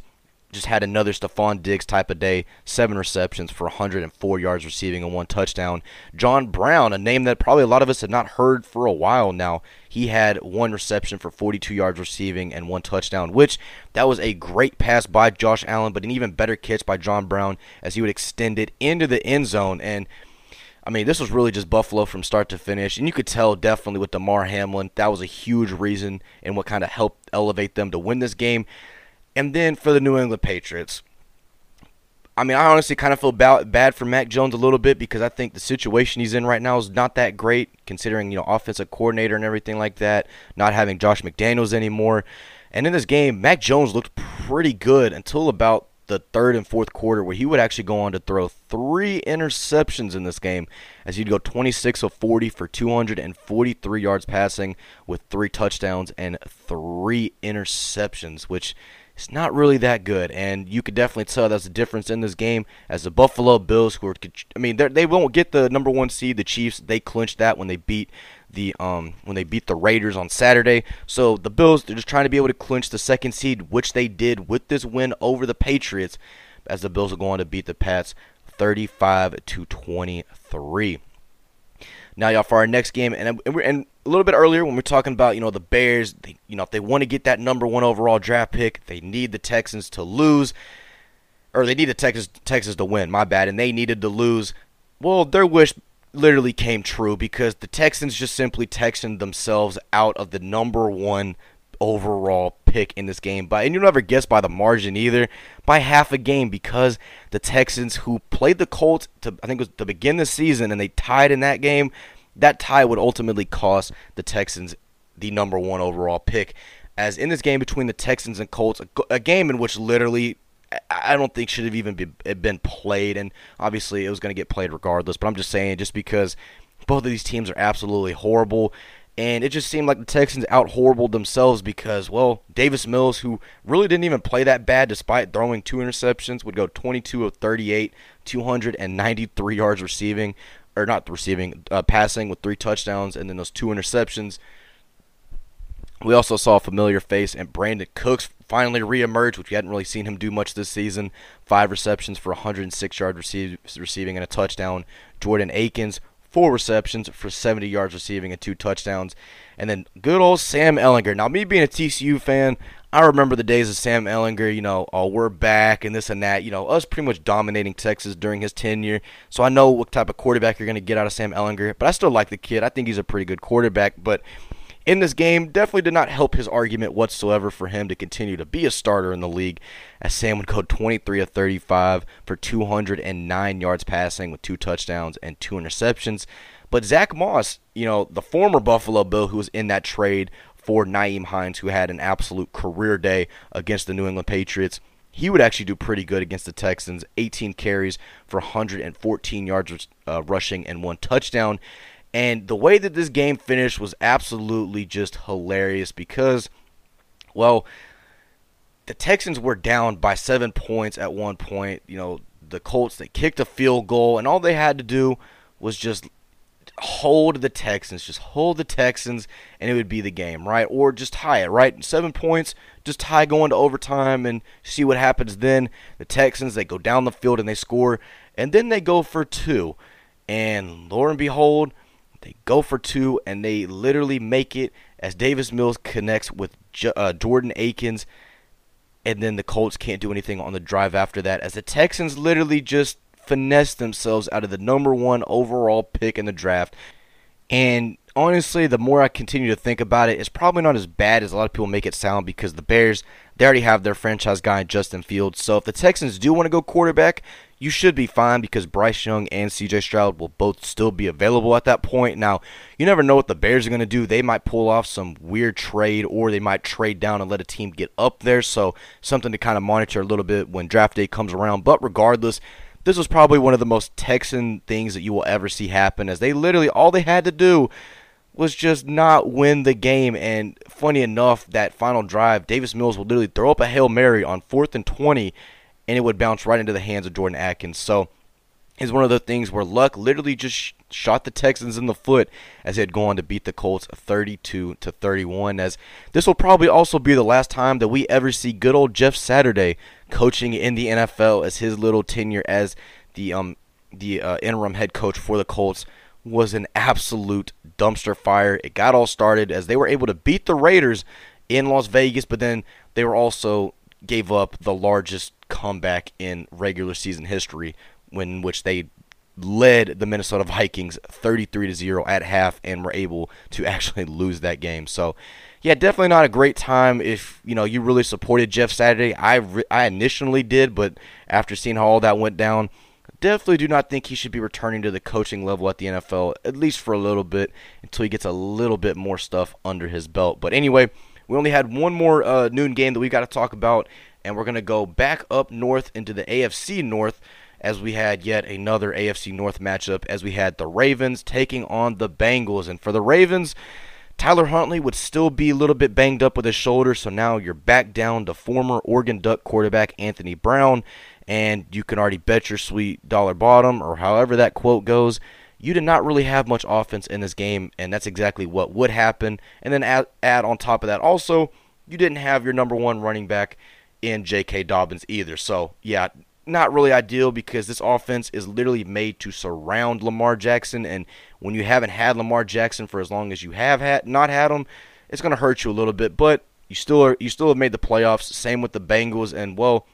just had another Stefon Diggs type of day. Seven receptions for 104 yards receiving and one touchdown. John Brown, a name that probably a lot of us had not heard for a while now. He had one reception for 42 yards receiving and one touchdown, which that was a great pass by Josh Allen, but an even better catch by John Brown as he would extend it into the end zone. And I mean, this was really just Buffalo from start to finish, and you could tell definitely with Damar Hamlin that was a huge reason and what kind of helped elevate them to win this game. And then for the New England Patriots, I mean, I honestly kind of feel bad for Mac Jones a little bit because I think the situation he's in right now is not that great, considering you know offensive coordinator and everything like that, not having Josh McDaniels anymore. And in this game, Mac Jones looked pretty good until about the third and fourth quarter, where he would actually go on to throw three interceptions in this game, as he'd go 26 of 40 for 243 yards passing with three touchdowns and three interceptions, which it's not really that good, and you could definitely tell that's the difference in this game. As the Buffalo Bills, who are, I mean, they won't get the number one seed. The Chiefs, they clinched that when they beat the um when they beat the Raiders on Saturday. So the Bills, they're just trying to be able to clinch the second seed, which they did with this win over the Patriots. As the Bills are going to beat the Pats, 35 to 23. Now, y'all, for our next game, and and, and a little bit earlier when we are talking about you know the Bears, they, you know if they want to get that number one overall draft pick, they need the Texans to lose, or they need the Texas Texas to win. My bad, and they needed to lose. Well, their wish literally came true because the Texans just simply Texan themselves out of the number one overall pick in this game by and you'll never guess by the margin either by half a game because the Texans who played the Colts to I think was to begin the season and they tied in that game that tie would ultimately cost the Texans the number 1 overall pick. As in this game between the Texans and Colts a, a game in which literally I don't think should have even been played and obviously it was going to get played regardless but I'm just saying just because both of these teams are absolutely horrible and it just seemed like the Texans out horribled themselves because, well, Davis Mills, who really didn't even play that bad despite throwing two interceptions, would go 22 of 38, 293 yards receiving, or not receiving, uh, passing with three touchdowns, and then those two interceptions. We also saw a familiar face and Brandin Cooks finally reemerge, which we hadn't really seen him do much this season. Five receptions for 106 yards receive, receiving and a touchdown. Jordan Akins four receptions for 70 yards receiving and two touchdowns. And then good old Sam Ehlinger. Now, me being a TCU fan, I remember the days of Sam Ehlinger, you know, oh, we're back and this and that. You know, us pretty much dominating Texas during his tenure. So I know what type of quarterback you're going to get out of Sam Ehlinger, But I still like the kid. I think he's a pretty good quarterback. But in this game definitely did not help his argument whatsoever for him to continue to be a starter in the league, as Sam would go 23 of 35 for 209 yards passing with two touchdowns and two interceptions. But Zach Moss, you know, the former Buffalo Bill who was in that trade for Nyheim Hines, who had an absolute career day against the New England Patriots, he would actually do pretty good against the Texans. 18 carries for 114 yards uh, rushing and one touchdown. And the way that this game finished was absolutely just hilarious because, well, the Texans were down by seven points at one point. You know, the Colts, they kicked a field goal, and all they had to do was just hold the Texans, just hold the Texans, and it would be the game, right? Or just tie it, right? Seven points, just tie going to overtime and see what happens then. The Texans, they go down the field and they score, and then they go for two. And lo and behold, they go for two, and they literally make it as Davis Mills connects with uh, Jordan Akins, and then the Colts can't do anything on the drive after that, as the Texans literally just finesse themselves out of the number one overall pick in the draft. And honestly, the more I continue to think about it, it's probably not as bad as a lot of people make it sound because the Bears, they already have their franchise guy, Justin Fields. So if the Texans do want to go quarterback, you should be fine because Bryce Young and CJ Stroud will both still be available at that point. Now, you never know what the Bears are going to do. They might pull off some weird trade or they might trade down and let a team get up there. So, something to kind of monitor a little bit when draft day comes around. But regardless, this was probably one of the most Texan things that you will ever see happen as they literally all they had to do was just not win the game. And funny enough, that final drive, Davis Mills will literally throw up a Hail Mary on fourth and 20 and it would bounce right into the hands of Jordan Akins. So it's one of the things where luck literally just shot the Texans in the foot as they had gone to beat the Colts 32 to 31. As this will probably also be the last time that we ever see good old Jeff Saturday coaching in the NFL as his little tenure as the um the uh, interim head coach for the Colts was an absolute dumpster fire. It got all started as they were able to beat the Raiders in Las Vegas, but then they were also gave up the largest comeback in regular season history, when which they led the Minnesota *laughs* Vikings 33 to 0 at half and were able to actually *laughs* lose that game. So, yeah, definitely not a great time if, you know, you really supported Jeff Saturday. I re- I initially did, but after seeing how all that went down, definitely do not think he should be returning to the coaching level at the NFL at least for a little bit until he gets a little bit more stuff under his belt. But anyway, we only had one more uh, noon game that we got to talk about, and we're going to go back up north into the AFC North as we had yet another AFC North matchup as we had the Ravens taking on the Bengals. And for the Ravens, Tyler Huntley would still be a little bit banged up with his shoulder, so now you're back down to former Oregon Duck quarterback Anthony Brown, and you can already bet your sweet dollar bottom, or however that quote goes, you did not really have much offense in this game, and that's exactly what would happen. And then add, add on top of that, also, you didn't have your number one running back in J.K. Dobbins either. So, yeah, not really ideal because this offense is literally made to surround Lamar Jackson, and when you haven't had Lamar Jackson for as long as you have had not had him, it's going to hurt you a little bit. But you still are you still have made the playoffs. Same with the Bengals, and well,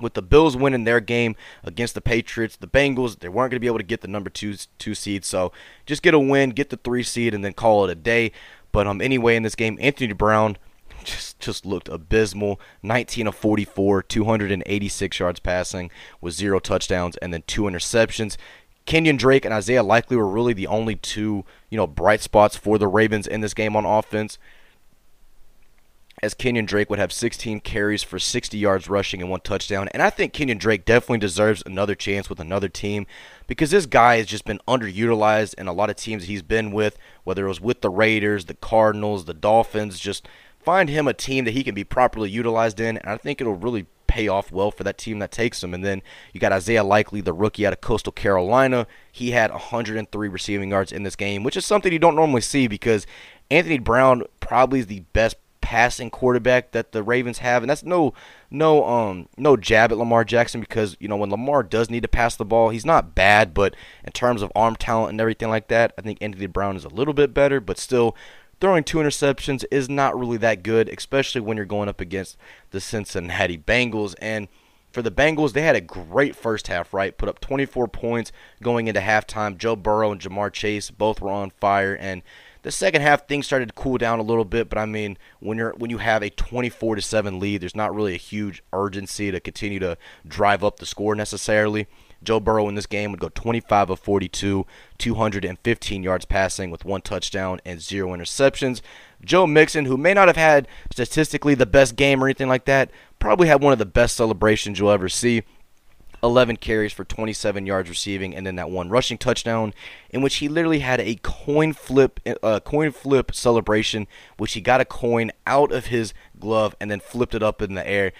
with the Bills winning their game against the Patriots, the Bengals they weren't going to be able to get the number two two seed. So just get a win, get the three seed, and then call it a day. But um, anyway, in this game, Anthony Brown just just looked abysmal. 19 of 44, 286 yards passing with zero touchdowns and then two interceptions. Kenyon Drake and Isaiah Likely were really the only two, you know, bright spots for the Ravens in this game on offense. As Kenyon Drake would have 16 carries for 60 yards rushing and one touchdown. And I think Kenyon Drake definitely deserves another chance with another team because this guy has just been underutilized in a lot of teams he's been with, whether it was with the Raiders, the Cardinals, the Dolphins, just find him a team that he can be properly utilized in, and I think it'll really pay off well for that team that takes him. And then you got Isaiah Likely, the rookie out of Coastal Carolina. He had 103 receiving yards in this game, which is something you don't normally see because Anthony Brown probably is the best passing quarterback that the Ravens have, and that's no no um no jab at Lamar Jackson because you know when Lamar does need to pass the ball, he's not bad, but in terms of arm talent and everything like that, I think Anthony Brown is a little bit better, but still throwing two interceptions is not really that good, especially when you're going up against the Cincinnati Bengals. And for the Bengals, they had a great first half, right? Put up 24 points going into halftime. Joe Burrow and Ja'Marr Chase both were on fire. And the second half, things started to cool down a little bit. But I mean, when you're when you have a 24 to seven lead, there's not really a huge urgency to continue to drive up the score necessarily. Joe Burrow in this game would go 25 of 42, 215 yards passing with one touchdown and zero interceptions. Joe Mixon, who may not have had statistically the best game or anything like that, probably had one of the best celebrations you'll ever see. 11 carries for 27 yards receiving, and then that one rushing touchdown, in which he literally had a coin flip, uh, coin flip celebration, which he got a coin out of his glove and then flipped it up in the air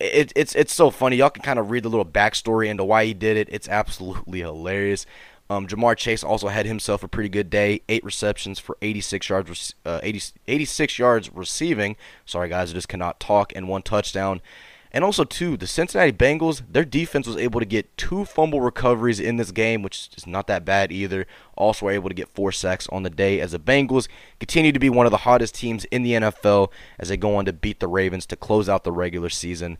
it, it's it's so funny. Y'all can kind of read the little backstory into why he did it. It's absolutely hilarious. Um, Ja'Marr Chase also had himself a pretty good day. Eight receptions for 86 yards, uh, 80, 86 yards receiving. Sorry guys, I just cannot talk. And one touchdown. And also, too, the Cincinnati Bengals, their defense was able to get two fumble recoveries in this game, which is not that bad either. Also, were able to get four sacks on the day as the Bengals continue to be one of the hottest teams in the NFL as they go on to beat the Ravens to close out the regular season.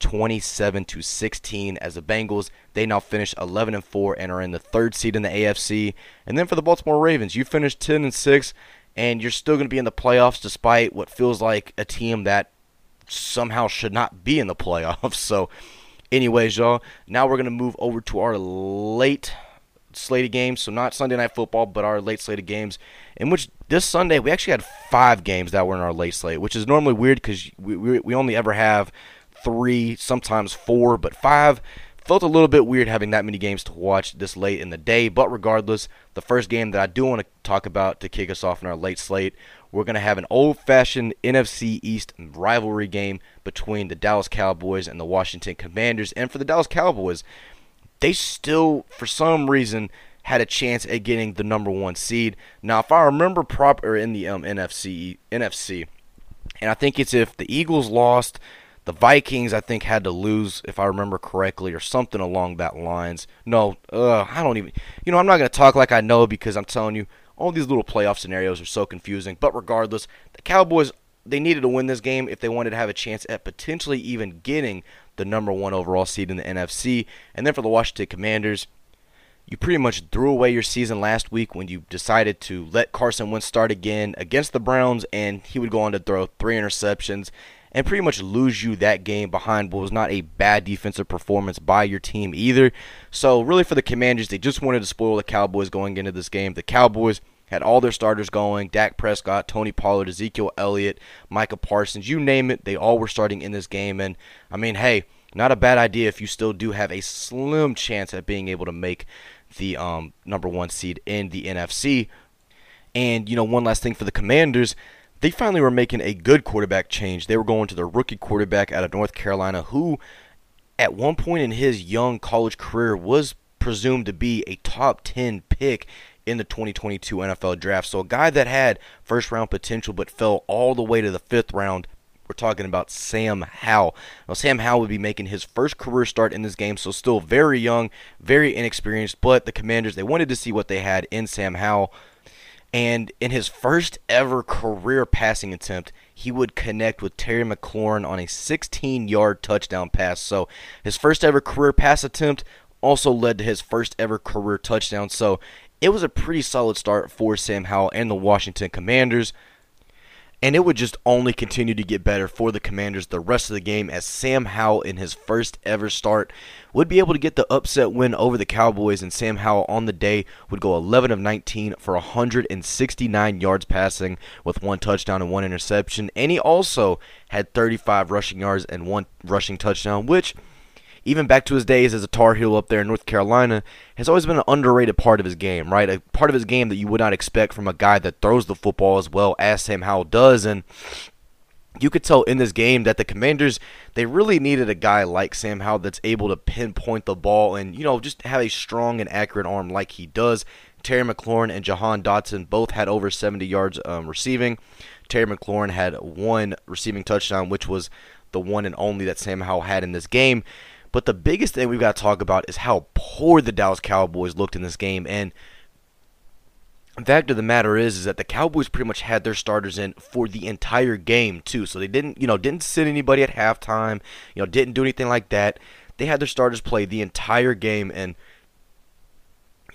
27 to 16 as the Bengals they now finish 11 and 4 and are in the third seed in the AFC and then for the Baltimore Ravens you finished 10 and 6 and you're still going to be in the playoffs despite what feels like a team that somehow should not be in the playoffs. *laughs* So, anyways, y'all, now we're going to move over to our late slated games. So, not Sunday Night Football, but our late slated games, in which this Sunday we actually had five games that were in our late slate, which is normally weird because we, we, we only ever have three, sometimes four, but five felt a little bit weird having that many games to watch this late in the day. But regardless, the first game that I do want to talk about to kick us off in our late slate we're going to have an old fashioned NFC East rivalry game between the Dallas Cowboys and the Washington Commanders. And for the Dallas Cowboys, they still, for some reason, had a chance at getting the number one seed. Now, if I remember proper in the um, NFC, NFC, and I think it's if the Eagles lost, the Vikings I think had to lose, if I remember correctly, or something along that lines. No, uh, I don't even. You know, I'm not gonna talk like I know because I'm telling you, all these little playoff scenarios are so confusing. But regardless, the Cowboys they needed to win this game if they wanted to have a chance at potentially even getting the number one overall seed in the NFC. And then for the Washington Commanders, you pretty much threw away your season last week when you decided to let Carson Wentz start again against the Browns, and he would go on to throw three interceptions and pretty much lose you that game behind what was not a bad defensive performance by your team either. So, really, for the Commanders, they just wanted to spoil the Cowboys going into this game. The Cowboys had all their starters going Dak Prescott, Tony Pollard, Ezekiel Elliott, Micah Parsons, you name it, they all were starting in this game. And, I mean, hey, not a bad idea if you still do have a slim chance at being able to make the um, number one seed in the NFC. And, you know, one last thing for the Commanders they finally were making a good quarterback change. They were going to the rookie quarterback out of North Carolina, who at one point in his young college career was presumed to be a top 10 pick in the 2022 NFL draft. So a guy that had first round potential but fell all the way to the fifth round We're talking about Sam Howell. Now, Sam Howell would be making his first career start in this game, so still very young, very inexperienced. But the Commanders, they wanted to see what they had in Sam Howell. And in his first ever career passing attempt, he would connect with Terry McLaurin on a 16 yard touchdown pass. So his first ever career pass attempt also led to his first ever career touchdown. So it was a pretty solid start for Sam Howell and the Washington Commanders. And it would just only continue to get better for the Commanders the rest of the game as Sam Howell, in his first ever start, would be able to get the upset win over the Cowboys. And Sam Howell on the day would go 11 of 19 for 169 yards passing with one touchdown and one interception. And he also had 35 rushing yards and one rushing touchdown, which even back to his days as a Tar Heel up there in North Carolina, has always been an underrated part of his game, right? A part of his game that you would not expect from a guy that throws the football as well as Sam Howell does. And you could tell in this game that the Commanders they really needed a guy like Sam Howell that's able to pinpoint the ball and you know just have a strong and accurate arm like he does. Terry McLaurin and Jahan Dotson both had over 70 yards um, receiving. Terry McLaurin had one receiving touchdown, which was the one and only that Sam Howell had in this game. But the biggest thing we've got to talk about is how poor the Dallas Cowboys looked in this game. And the fact of the matter is, is that the Cowboys pretty much had their starters in for the entire game too. So they didn't, you know, didn't sit anybody at halftime. You know, didn't do anything like that. They had their starters play the entire game, and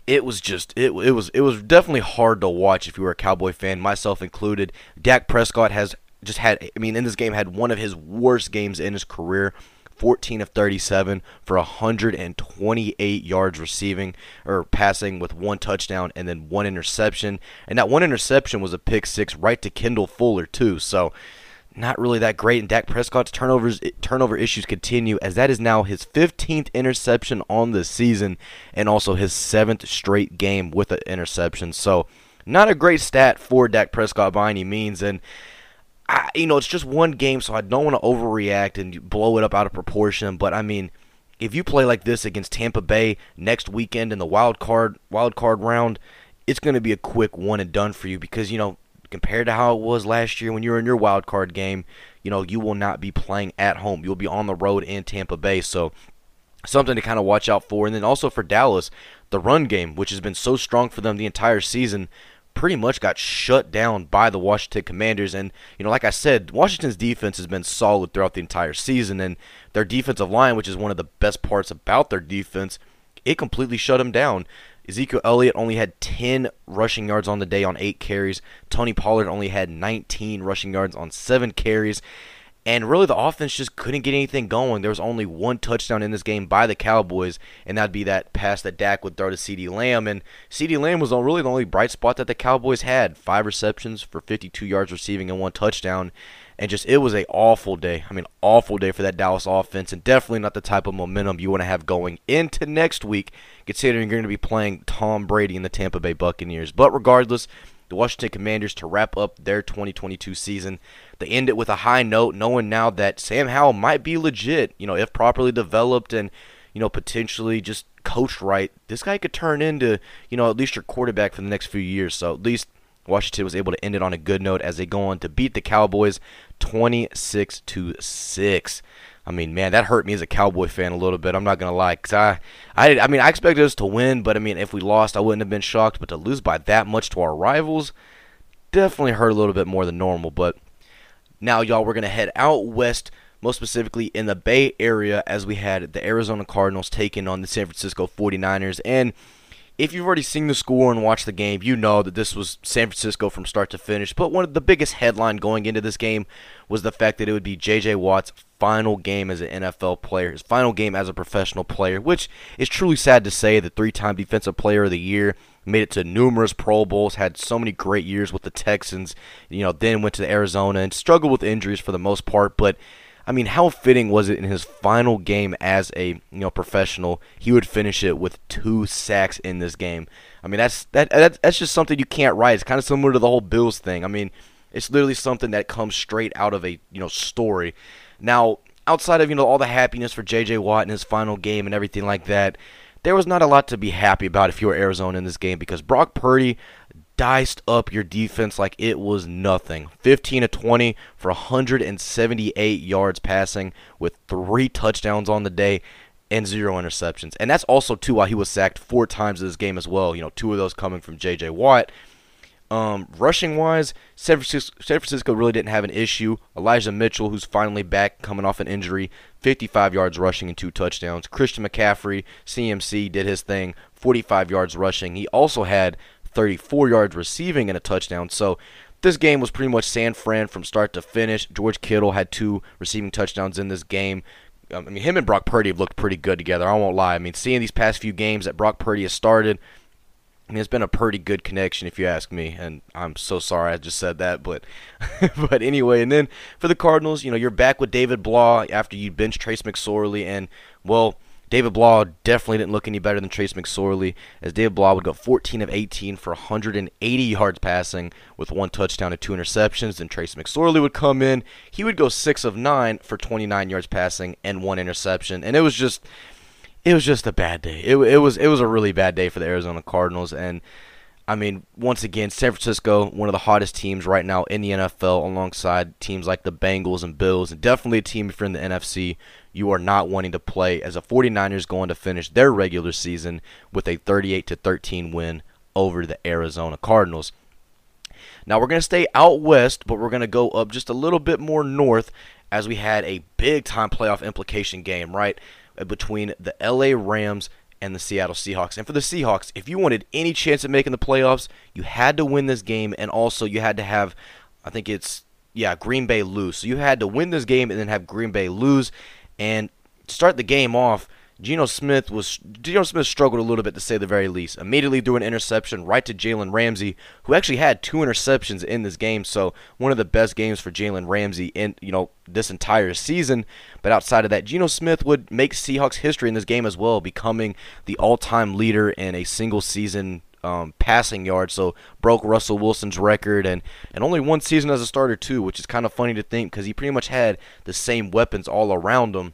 it was just it, it was it was definitely hard to watch if you were a Cowboy fan, myself included. Dak Prescott has just had, I mean, in this game had one of his worst games in his career. 14 of 37 for 128 yards receiving or passing with one touchdown and then one interception. And that one interception was a pick six right to Kendall Fuller too. So not really that great. And Dak Prescott's turnovers turnover issues continue as that is now his 15th interception on the season and also his seventh straight game with an interception. So not a great stat for Dak Prescott by any means. And I, you know, it's just one game, so I don't want to overreact and blow it up out of proportion. But I mean, if you play like this against Tampa Bay next weekend in the wild card wild card round, it's going to be a quick one and done for you because you know compared to how it was last year when you were in your wild card game, you know you will not be playing at home. You'll be on the road in Tampa Bay, so something to kind of watch out for. And then also for Dallas, the run game, which has been so strong for them the entire season, pretty much got shut down by the Washington Commanders. And, you know, like I said, Washington's defense has been solid throughout the entire season. And their defensive line, which is one of the best parts about their defense, it completely shut them down. Ezekiel Elliott only had 10 rushing yards on the day on 8 carries. Tony Pollard only had 19 rushing yards on 7 carries. And really, the offense just couldn't get anything going. There was only one touchdown in this game by the Cowboys, and that'd be that pass that Dak would throw to CeeDee Lamb. And CeeDee Lamb was really the only bright spot that the Cowboys had. Five receptions for 52 yards receiving and one touchdown. And just, it was a awful day. I mean, awful day for that Dallas offense, and definitely not the type of momentum you want to have going into next week, considering you're going to be playing Tom Brady and the Tampa Bay Buccaneers. But regardless, the Washington Commanders to wrap up their 2022 season. They end it with a high note, knowing now that Sam Howell might be legit, you know, if properly developed and, you know, potentially just coached right. This guy could turn into, you know, at least your quarterback for the next few years. So at least Washington was able to end it on a good note as they go on to beat the Cowboys 26 to 6. I mean, man, that hurt me as a Cowboy fan a little bit. I'm not gonna lie, cause I, I, I mean, I expected us to win, but I mean, if we lost, I wouldn't have been shocked. But to lose by that much to our rivals, definitely hurt a little bit more than normal. But now, y'all, we're gonna head out west, most specifically in the Bay Area, as we had the Arizona Cardinals taking on the San Francisco 49ers, and if you've already seen the score and watched the game, you know that this was San Francisco from start to finish. But one of the biggest headline going into this game was the fact that it would be J.J. Watt's final game as an NFL player, his final game as a professional player, which is truly sad to say. The three-time Defensive Player of the Year made it to numerous Pro Bowls, had so many great years with the Texans. You know, then went to Arizona and struggled with injuries for the most part, but I mean, how fitting was it in his final game as a you know professional? He would finish it with two sacks in this game. I mean, that's that, that that's just something you can't write. It's kind of similar to the whole Bills thing. I mean, it's literally something that comes straight out of a you know story. Now, outside of you know all the happiness for J.J. Watt in his final game and everything like that, there was not a lot to be happy about if you were Arizona in this game because Brock Purdy diced up your defense like it was nothing. 15 to 20 for 178 yards passing with three touchdowns on the day and zero interceptions. And that's also too why he was sacked four times in this game as well. You know, two of those coming from J.J. Watt. Um, rushing wise, San Francisco, San Francisco really didn't have an issue. Elijah Mitchell, who's finally back coming off an injury, 55 yards rushing and two touchdowns. Christian McCaffrey, CMC, did his thing, 45 yards rushing. He also had 34 yards receiving and a touchdown. So this game was pretty much San Fran from start to finish. George Kittle had two receiving touchdowns in this game. Um, I mean, him and Brock Purdy have looked pretty good together. I won't lie. I mean, seeing these past few games that Brock Purdy has started, I mean, it's been a pretty good connection, if you ask me. And I'm so sorry I just said that, but *laughs* but anyway. And then for the Cardinals, you know, you're back with David Blough after you bench Trace McSorley, and well, David Blough definitely didn't look any better than Trace McSorley, as David Blough would go 14 of 18 for 180 yards passing with one touchdown and two interceptions. Then Trace McSorley would come in. He would go 6 of 9 for 29 yards passing and one interception. And it was just it was just a bad day. It, it was it was a really bad day for the Arizona Cardinals and I mean, once again, San Francisco, one of the hottest teams right now in the NFL, alongside teams like the Bengals and Bills, and definitely a team if you're in the NFC you are not wanting to play as the 49ers going to finish their regular season with a 38 to 13 win over the Arizona Cardinals. Now we're going to stay out west, but we're going to go up just a little bit more north as we had a big time playoff implication game, right? Uh, between the LA Rams and the Seattle Seahawks. And for the Seahawks, if you wanted any chance at making the playoffs, you had to win this game and also you had to have I think it's yeah, Green Bay lose. So you had to win this game and then have Green Bay lose. And start the game off, Geno Smith was Geno Smith struggled a little bit to say the very least. Immediately threw an interception right to Jalen Ramsey, who actually had two interceptions in this game. So one of the best games for Jalen Ramsey in you know this entire season. But outside of that, Geno Smith would make Seahawks history in this game as well, becoming the all-time leader in a single season um, passing yards, so broke Russell Wilson's record, and, and only one season as a starter too, which is kind of funny to think because he pretty much had the same weapons all around him.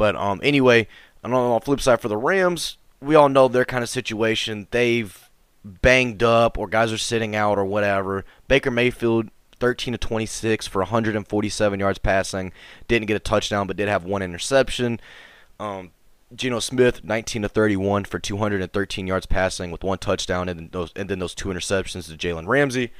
But um, anyway, on the flip side for the Rams, we all know their kind of situation. They've banged up, or guys are sitting out, or whatever. Baker Mayfield 13 to 26 for 147 yards passing. Didn't get a touchdown, but did have one interception. Um, Geno Smith, 19 to 31 for 213 yards passing with one touchdown and those and then those two interceptions to Jalen Ramsey.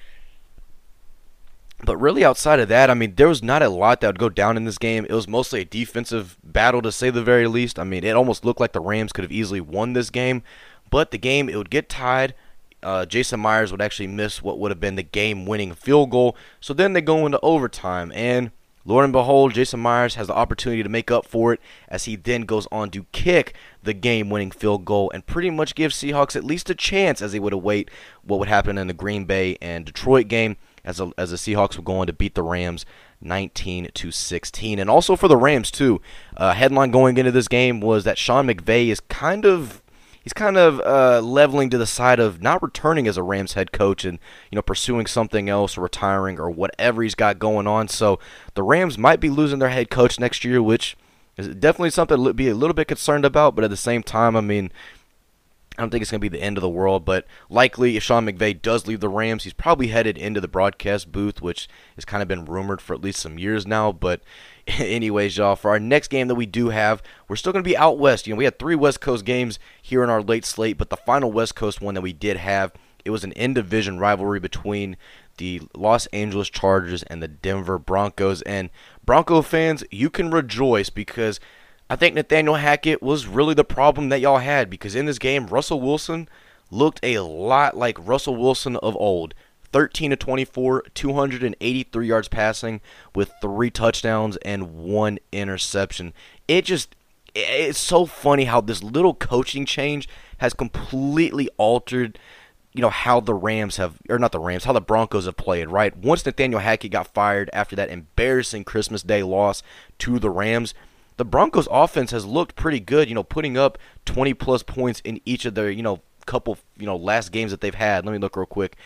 But really, outside of that, I mean, there was not a lot that would go down in this game. It was mostly a defensive battle, to say the very least. I mean, it almost looked like the Rams could have easily won this game, but the game it would get tied. Uh, Jason Myers would actually miss what would have been the game-winning field goal. So then they go into overtime, and Lord and behold, Jason Myers has the opportunity to make up for it as he then goes on to kick the game winning field goal and pretty much give Seahawks at least a chance as they would await what would happen in the Green Bay and Detroit game as, a, as the Seahawks were going to beat the Rams 19 to 16. And also for the Rams, too, uh, headline going into this game was that Sean McVay is kind of he's kind of uh, leveling to the side of not returning as a Rams head coach and you know pursuing something else or retiring or whatever he's got going on. So the Rams might be losing their head coach next year, which is definitely something to be a little bit concerned about. But at the same time, I mean. I don't think it's going to be the end of the world, but likely if Sean McVay does leave the Rams, he's probably headed into the broadcast booth, which has kind of been rumored for at least some years now. But *laughs* anyways, y'all, for our next game that we do have, we're still going to be out west. You know, we had three West Coast games here in our late slate, but the final West Coast one that we did have, it was an in division rivalry between the Los Angeles Chargers and the Denver Broncos. And Bronco fans, you can rejoice because I think Nathaniel Hackett was really the problem that y'all had because in this game, Russell Wilson looked a lot like Russell Wilson of old. 13 to 24, 283 yards passing with three touchdowns and one interception. It just it's so funny how this little coaching change has completely altered you know how the Rams have or not the Rams, how the Broncos have played, right? Once Nathaniel Hackett got fired after that embarrassing Christmas Day loss to the Rams, the Broncos offense has looked pretty good, you know, putting up 20 plus points in each of their, you know, couple, you know, last games that they've had. Let me look real quick.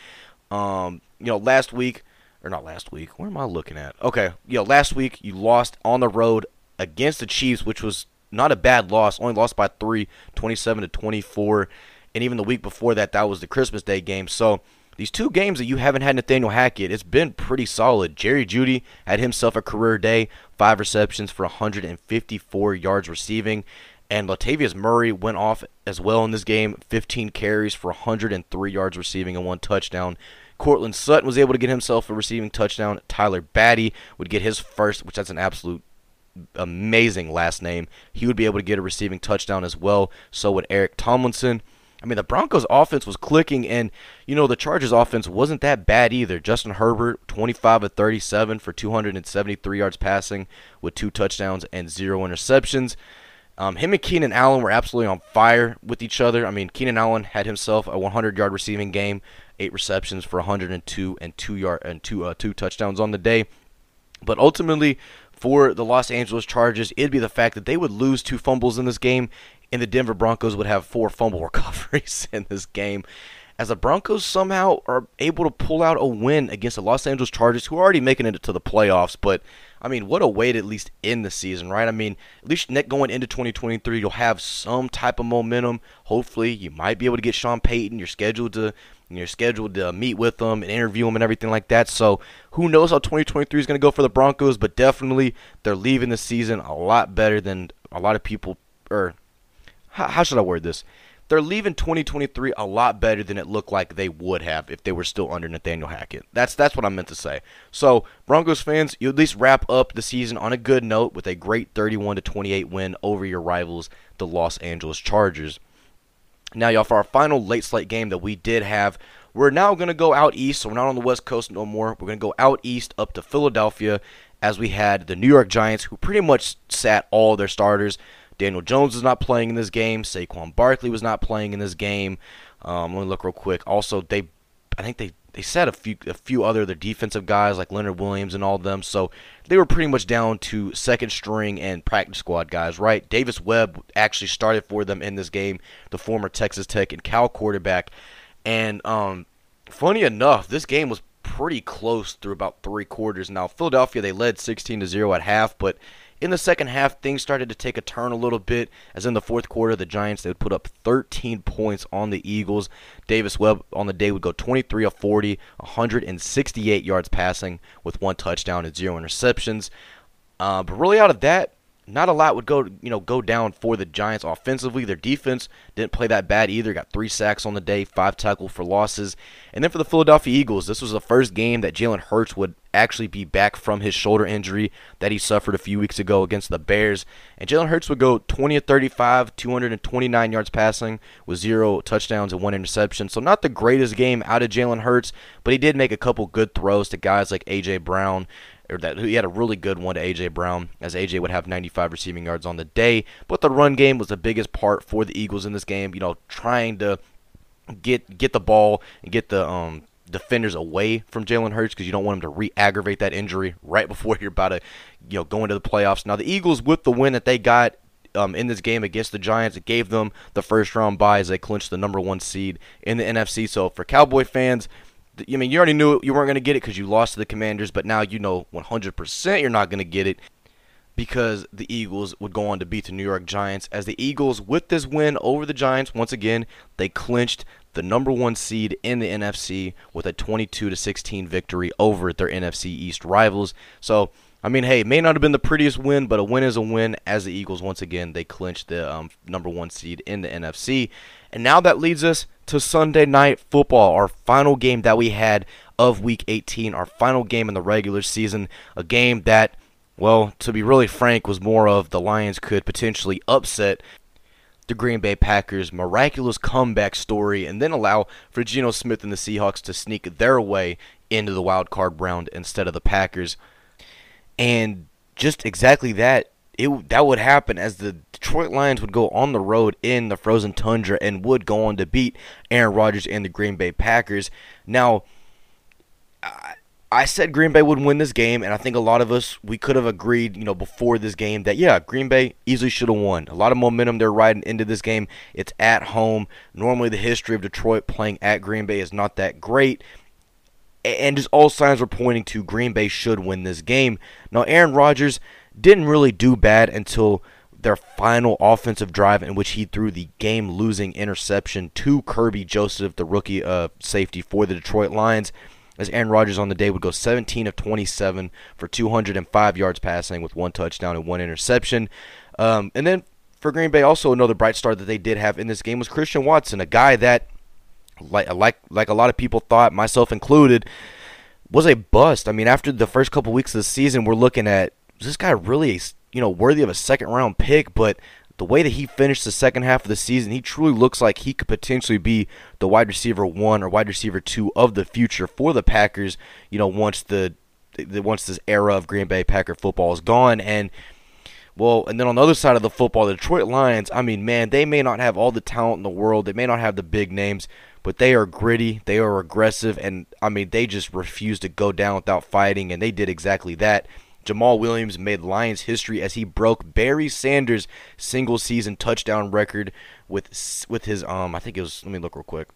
Um, you know, last week or not last week. Where am I looking at? Okay, you know, last week you lost on the road against the Chiefs, which was not a bad loss. Only lost by three, 27 to 24. and even the week before that, that was the Christmas Day game. So these two games that you haven't had Nathaniel Hackett, it's been pretty solid. Jerry Jeudy had himself a career day, five receptions for 154 yards receiving. And Latavius Murray went off as well in this game, 15 carries for 103 yards receiving and one touchdown. Courtland Sutton was able to get himself a receiving touchdown. Tyler Badie would get his first, which that's an absolute amazing last name. He would be able to get a receiving touchdown as well. So would Eric Tomlinson. I mean, the Broncos' offense was clicking, and you know the Chargers' offense wasn't that bad either. Justin Herbert, 25 of 37 for 273 yards passing, with two touchdowns and zero interceptions. Um, him and Keenan Allen were absolutely on fire with each other. I mean, Keenan Allen had himself a 100-yard receiving game, eight receptions for 102 and two yard and two uh, two touchdowns on the day. But ultimately, for the Los Angeles Chargers, it'd be the fact that they would lose two fumbles in this game, and the Denver Broncos would have four fumble *laughs* recoveries in this game. As the Broncos somehow are able to pull out a win against the Los Angeles Chargers, who are already making it to the playoffs, but I mean, what a way to at least end the season, right? I mean, at least going into 2023, you'll have some type of momentum. Hopefully, you might be able to get Sean Payton. You're scheduled to you're scheduled to meet with them and interview them and everything like that. So who knows how 2023 is going to go for the Broncos? But definitely, they're leaving the season a lot better than a lot of people. Or how, how should I word this? they're leaving 2023 a lot better than it looked like they would have if they were still under Nathaniel Hackett. That's that's what I meant to say. So Broncos fans, you at least wrap up the season on a good note with a great 31 to 28 win over your rivals, the Los Angeles Chargers. Now, y'all, for our final late slate game that we did have, we're now going to go out east. So we're not on the West Coast no more. We're going to go out east up to Philadelphia as we had the New York Giants, who pretty much sat all their starters. Daniel Jones was not playing in this game. Saquon Barkley was not playing in this game. Um, let me look real quick. Also, they, I think they they said a few a few other their defensive guys like Leonard Williams and all of them. So they were pretty much down to second string and practice squad guys, right? Davis Webb actually started for them in this game, the former Texas Tech and Cal quarterback. And um, funny enough, this game was pretty close through about three quarters. Now Philadelphia they led 16 to zero at half, but in the second half, things started to take a turn a little bit. As in the fourth quarter, the Giants they would put up 13 points on the Eagles. Davis Webb on the day would go 23 of 40, 168 yards passing with one touchdown and zero interceptions. Uh, but really, out of that, not a lot would go you know go down for the Giants offensively. Their defense didn't play that bad either. Got three sacks on the day, five tackle for losses. And then for the Philadelphia Eagles, this was the first game that Jalen Hurts would actually be back from his shoulder injury that he suffered a few weeks ago against the Bears. And Jalen Hurts would go 20 of 35, 229 yards passing with zero touchdowns and one interception. So not the greatest game out of Jalen Hurts, but he did make a couple good throws to guys like AJ Brown or that he had a really good one to AJ Brown, as AJ would have 95 receiving yards on the day. But the run game was the biggest part for the Eagles in this game. You know, trying to get get the ball and get the um, defenders away from Jalen Hurts because you don't want him to re-aggravate that injury right *laughs* before you're about to, you know, go into the playoffs. Now the Eagles, with the win that they got um, in this game against the Giants. It gave them the first round bye as they clinched the number one seed in the NFC. So for Cowboy fans, I mean, you already knew you weren't going to get it because you lost to the Commanders, but now you know 100% you're not going to get it because the Eagles would go on to beat the New York Giants. As the Eagles, with this win over the Giants, once again, they clinched the number one seed in the NFC with a 22 to 16 victory over their NFC East rivals. So, I mean, hey, may not have been the prettiest win, but a win is a win. As the Eagles, once again, they clinched the um, number one seed in the NFC. And now that leads us to Sunday Night Football, our final game that we had of Week 18, our final game in the regular season. A game that, well, to be really frank, was more of the Lions could potentially upset the Green Bay Packers' miraculous comeback story and then allow for Geno Smith and the Seahawks to sneak their way into the wild card round instead of the Packers. And just exactly that it that would happen as the Detroit Lions would go on the road in the frozen tundra and would go on to beat Aaron Rodgers and the Green Bay Packers. Now, I, I said Green Bay would win this game, and I think a lot of us we could have agreed, you know, before this game that yeah, Green Bay easily should have won. A lot of momentum they're riding into this game. It's at home. Normally, the history of Detroit playing at Green Bay is not that great and just all signs were pointing to Green Bay should win this game. Now, Aaron Rodgers didn't really do bad until their final offensive drive in which he threw the game-losing interception to Kerby Joseph, the rookie uh, safety for the Detroit Lions as Aaron Rodgers on the day would go 17 of 27 for 205 yards passing with one touchdown and one interception. Um, and then for Green Bay, also another bright star that they did have in this game was Christian Watson, a guy that, like like like a lot of people thought, myself included, was a bust. I mean, after the first couple weeks of the season, we're looking at this guy really, you know, worthy of a second round pick, but the way that he finished the second half of the season, he truly looks like he could potentially be the wide receiver one or wide receiver two of the future for the Packers. You know, once the, the once this era of Green Bay Packer football is gone, and well, and then on the other side of the football, the Detroit Lions. I mean, man, they may not have all the talent in the world, they may not have the big names, but they are gritty, they are aggressive, and I mean, they just refuse to go down without fighting, and they did exactly that. Jamaal Williams made Lions history as he broke Barry Sanders' single season touchdown record with with his um I think it was let me look real quick.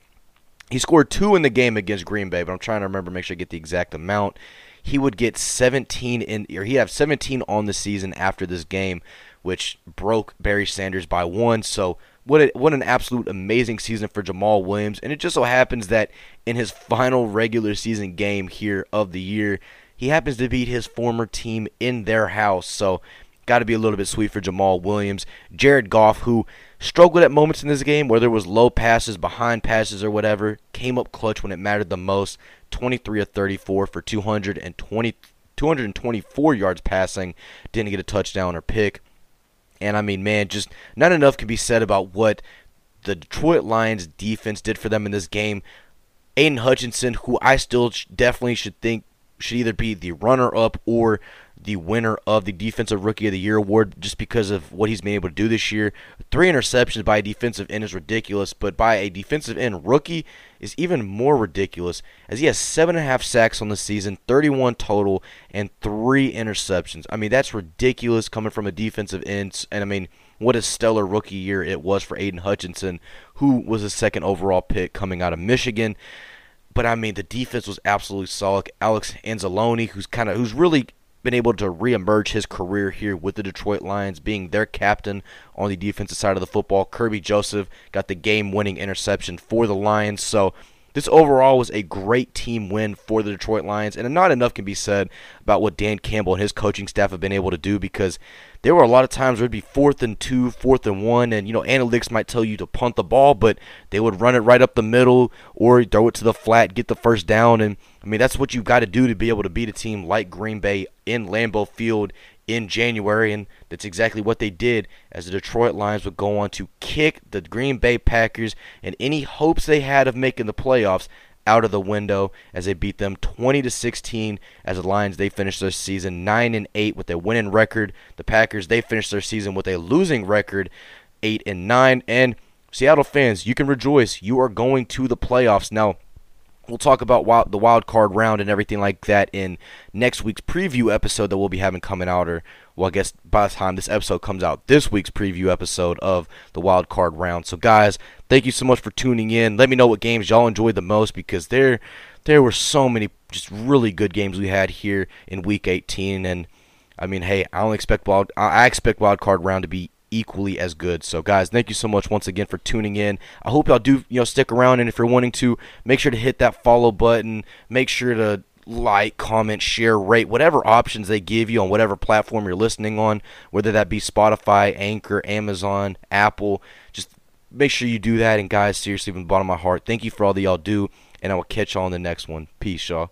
He scored two in the game against Green Bay, but I'm trying to remember to make sure I get the exact amount. He would get 17 in or he have 17 on the season after this game, which broke Barry Sanders by one. So what a, what an absolute amazing season for Jamaal Williams, and it just so happens that in his final regular season game here of the year, he happens to beat his former team in their house, so got to be a little bit sweet for Jamaal Williams. Jared Goff, who struggled at moments in this game, whether it was low passes, behind passes, or whatever, came up clutch when it mattered the most. 23 of 34 for 220, 224 yards passing. Didn't get a touchdown or pick. And I mean, man, just not enough can be said about what the Detroit Lions defense did for them in this game. Aidan Hutchinson, who I still definitely should think should either be the runner up or the winner of the Defensive Rookie of the Year award just because of what he's been able to do this year. Three interceptions by a defensive end is ridiculous, but by a defensive end rookie is even more ridiculous as he has seven and a half sacks on the season, 31 total, and three interceptions. I mean, that's ridiculous coming from a defensive end. And I mean, what a stellar rookie year it was for Aidan Hutchinson, who was a second overall pick coming out of Michigan. But I mean, the defense was absolutely solid. Alex Anzalone, who's kind of who's really been able to reemerge his career here with the Detroit Lions, being their captain on the defensive side of the football. Kerby Joseph got the game-winning interception for the Lions. So this overall was a great team win for the Detroit Lions, and not enough can be said about what Dan Campbell and his coaching staff have been able to do because there were a lot of times where it'd be fourth and two, fourth and one, and you know analytics might tell you to punt the ball, but they would run it right up the middle or throw it to the flat, get the first down, and I mean that's what you've got to do to be able to beat a team like Green Bay in Lambeau Field in January, and that's exactly what they did as the Detroit Lions would go on to kick the Green Bay Packers and any hopes they had of making the playoffs out of the window as they beat them 20 to 16 as the Lions they finished their season 9 and 8 with a winning record. The Packers they finished their season with a losing record 8 and 9 and Seattle fans, you can rejoice. You are going to the playoffs. Now, we'll talk about wild, the wild card round and everything like that in next week's preview episode that we'll be having coming out or well, I guess by the time this episode comes out, this week's preview episode of the wild card round. So, guys, thank you so much for tuning in. Let me know what games y'all enjoyed the most because there, there were so many just really good games we had here in Week 18. And I mean, hey, I don't expect wild. I expect wild card round to be equally as good. So guys, thank you so much once again for tuning in. I hope y'all do, you know, stick around and if you're wanting to, make sure to hit that follow button. Make sure to like, comment, share, rate, whatever options they give you on whatever platform you're listening on, whether that be Spotify, Anchor, Amazon, Apple. Just make sure you do that. And guys, seriously, from the bottom of my heart, thank you for all that y'all do. And I will catch y'all on the next one. Peace, y'all.